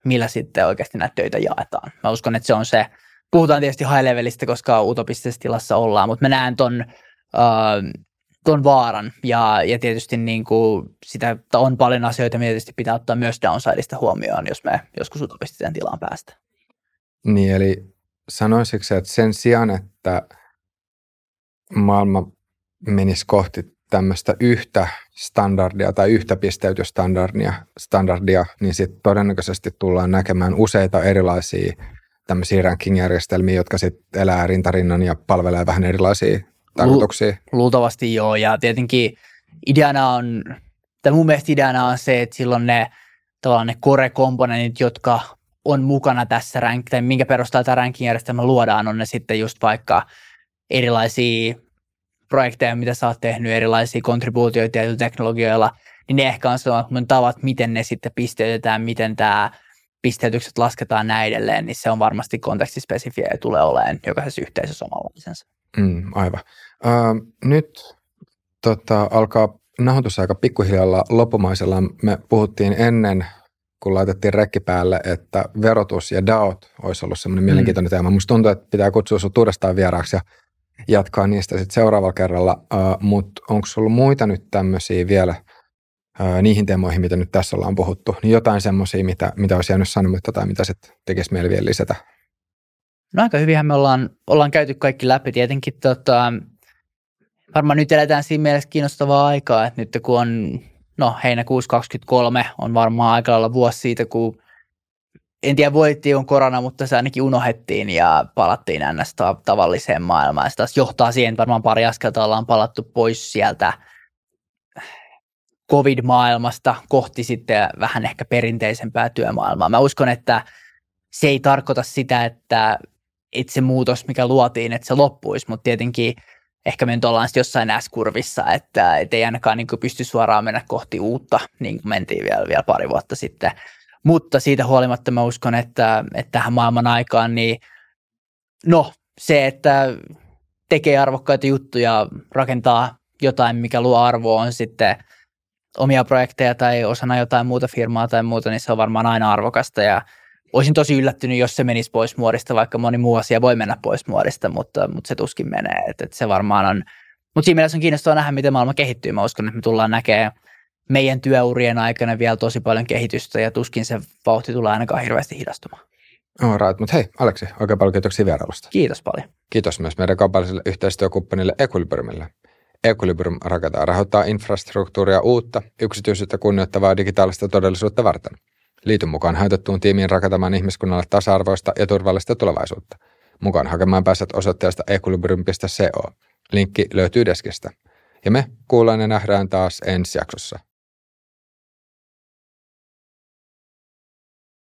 millä sitten oikeasti näitä töitä jaetaan. Mä uskon, että se on se, puhutaan tietysti high levelistä, koska utopistisessa tilassa ollaan, mutta mä näen ton, äh, ton vaaran ja, ja tietysti niin kuin sitä on paljon asioita, mitä tietysti pitää ottaa myös downsideista huomioon, jos me joskus utopistiseen tilaan päästään. Niin, eli sanoisitko että sen sijaan, että maailma menisi kohti tämmöistä yhtä standardia tai yhtä pisteytysstandardia, standardia, niin sitten todennäköisesti tullaan näkemään useita erilaisia tämmöisiä ranking-järjestelmiä, jotka sitten elää rintarinnan ja palvelee vähän erilaisia tarkoituksia. Lu- luultavasti joo, ja tietenkin ideana on, tai mun mielestä ideana on se, että silloin ne tavallaan ne core-komponentit, jotka on mukana tässä rank, tai minkä perusteella tämä ranking-järjestelmä luodaan, on ne sitten just vaikka erilaisia projekteja, mitä sä oot tehnyt, erilaisia kontribuutioita ja teknologioilla, niin ne ehkä on sellaiset tavat, miten ne sitten pisteytetään, miten tämä pisteytykset lasketaan näin edelleen, niin se on varmasti kontekstispesifiä ja tulee olemaan jokaisessa yhteisössä omanlaisensa. Mm, aivan. Uh, nyt tota, alkaa nauhoitusaika pikkuhiljaa loppumaisella. Me puhuttiin ennen kun laitettiin rekki päälle, että verotus ja DAOt olisi ollut semmoinen mm. mielenkiintoinen teema. Musta tuntuu, että pitää kutsua sinut uudestaan vieraaksi ja jatkaa niistä sitten seuraavalla kerralla. Uh, Mutta onko ollut muita nyt tämmöisiä vielä uh, niihin teemoihin, mitä nyt tässä ollaan puhuttu, niin jotain semmoisia, mitä, mitä olisi jäänyt sanomatta tai mitä sitten tekisi mieli vielä lisätä? No aika hyvinhän me ollaan, ollaan käyty kaikki läpi. Tietenkin tota, varmaan nyt eletään siinä mielessä kiinnostavaa aikaa, että nyt kun on, no heinäkuussa 23 on varmaan aika lailla vuosi siitä, kun en tiedä voittiin on korona, mutta se ainakin unohdettiin ja palattiin ns. tavalliseen maailmaan. Se taas johtaa siihen, että varmaan pari askelta ollaan palattu pois sieltä covid-maailmasta kohti sitten vähän ehkä perinteisempää työmaailmaa. Mä uskon, että se ei tarkoita sitä, että itse muutos, mikä luotiin, että se loppuisi, mutta tietenkin ehkä me nyt ollaan jossain S-kurvissa, että et ei ainakaan niin pysty suoraan mennä kohti uutta, niin kuin mentiin vielä, vielä pari vuotta sitten. Mutta siitä huolimatta mä uskon, että, että tähän maailman aikaan, niin no se, että tekee arvokkaita juttuja, rakentaa jotain, mikä luo arvoa, on sitten omia projekteja tai osana jotain muuta firmaa tai muuta, niin se on varmaan aina arvokasta ja olisin tosi yllättynyt, jos se menisi pois muodista, vaikka moni muu asia voi mennä pois muodista, mutta, mutta se tuskin menee. että että se varmaan on, mutta siinä mielessä on kiinnostavaa nähdä, miten maailma kehittyy. Mä uskon, että me tullaan näkemään meidän työurien aikana vielä tosi paljon kehitystä ja tuskin se vauhti tulee ainakaan hirveästi hidastumaan. Oh, right. Mutta hei, Aleksi, oikein paljon kiitoksia vierailusta. Kiitos paljon. Kiitos myös meidän kaupalliselle yhteistyökumppanille Equilibriumille. Equilibrium rakentaa rahoittaa infrastruktuuria uutta, yksityisyyttä kunnioittavaa digitaalista todellisuutta varten. Liity mukaan haitettuun tiimiin rakentamaan ihmiskunnalle tasa-arvoista ja turvallista tulevaisuutta. Mukaan hakemaan pääset osoitteesta equilibrium.co. Linkki löytyy deskistä. Ja me kuullaan ja nähdään taas ensi jaksossa.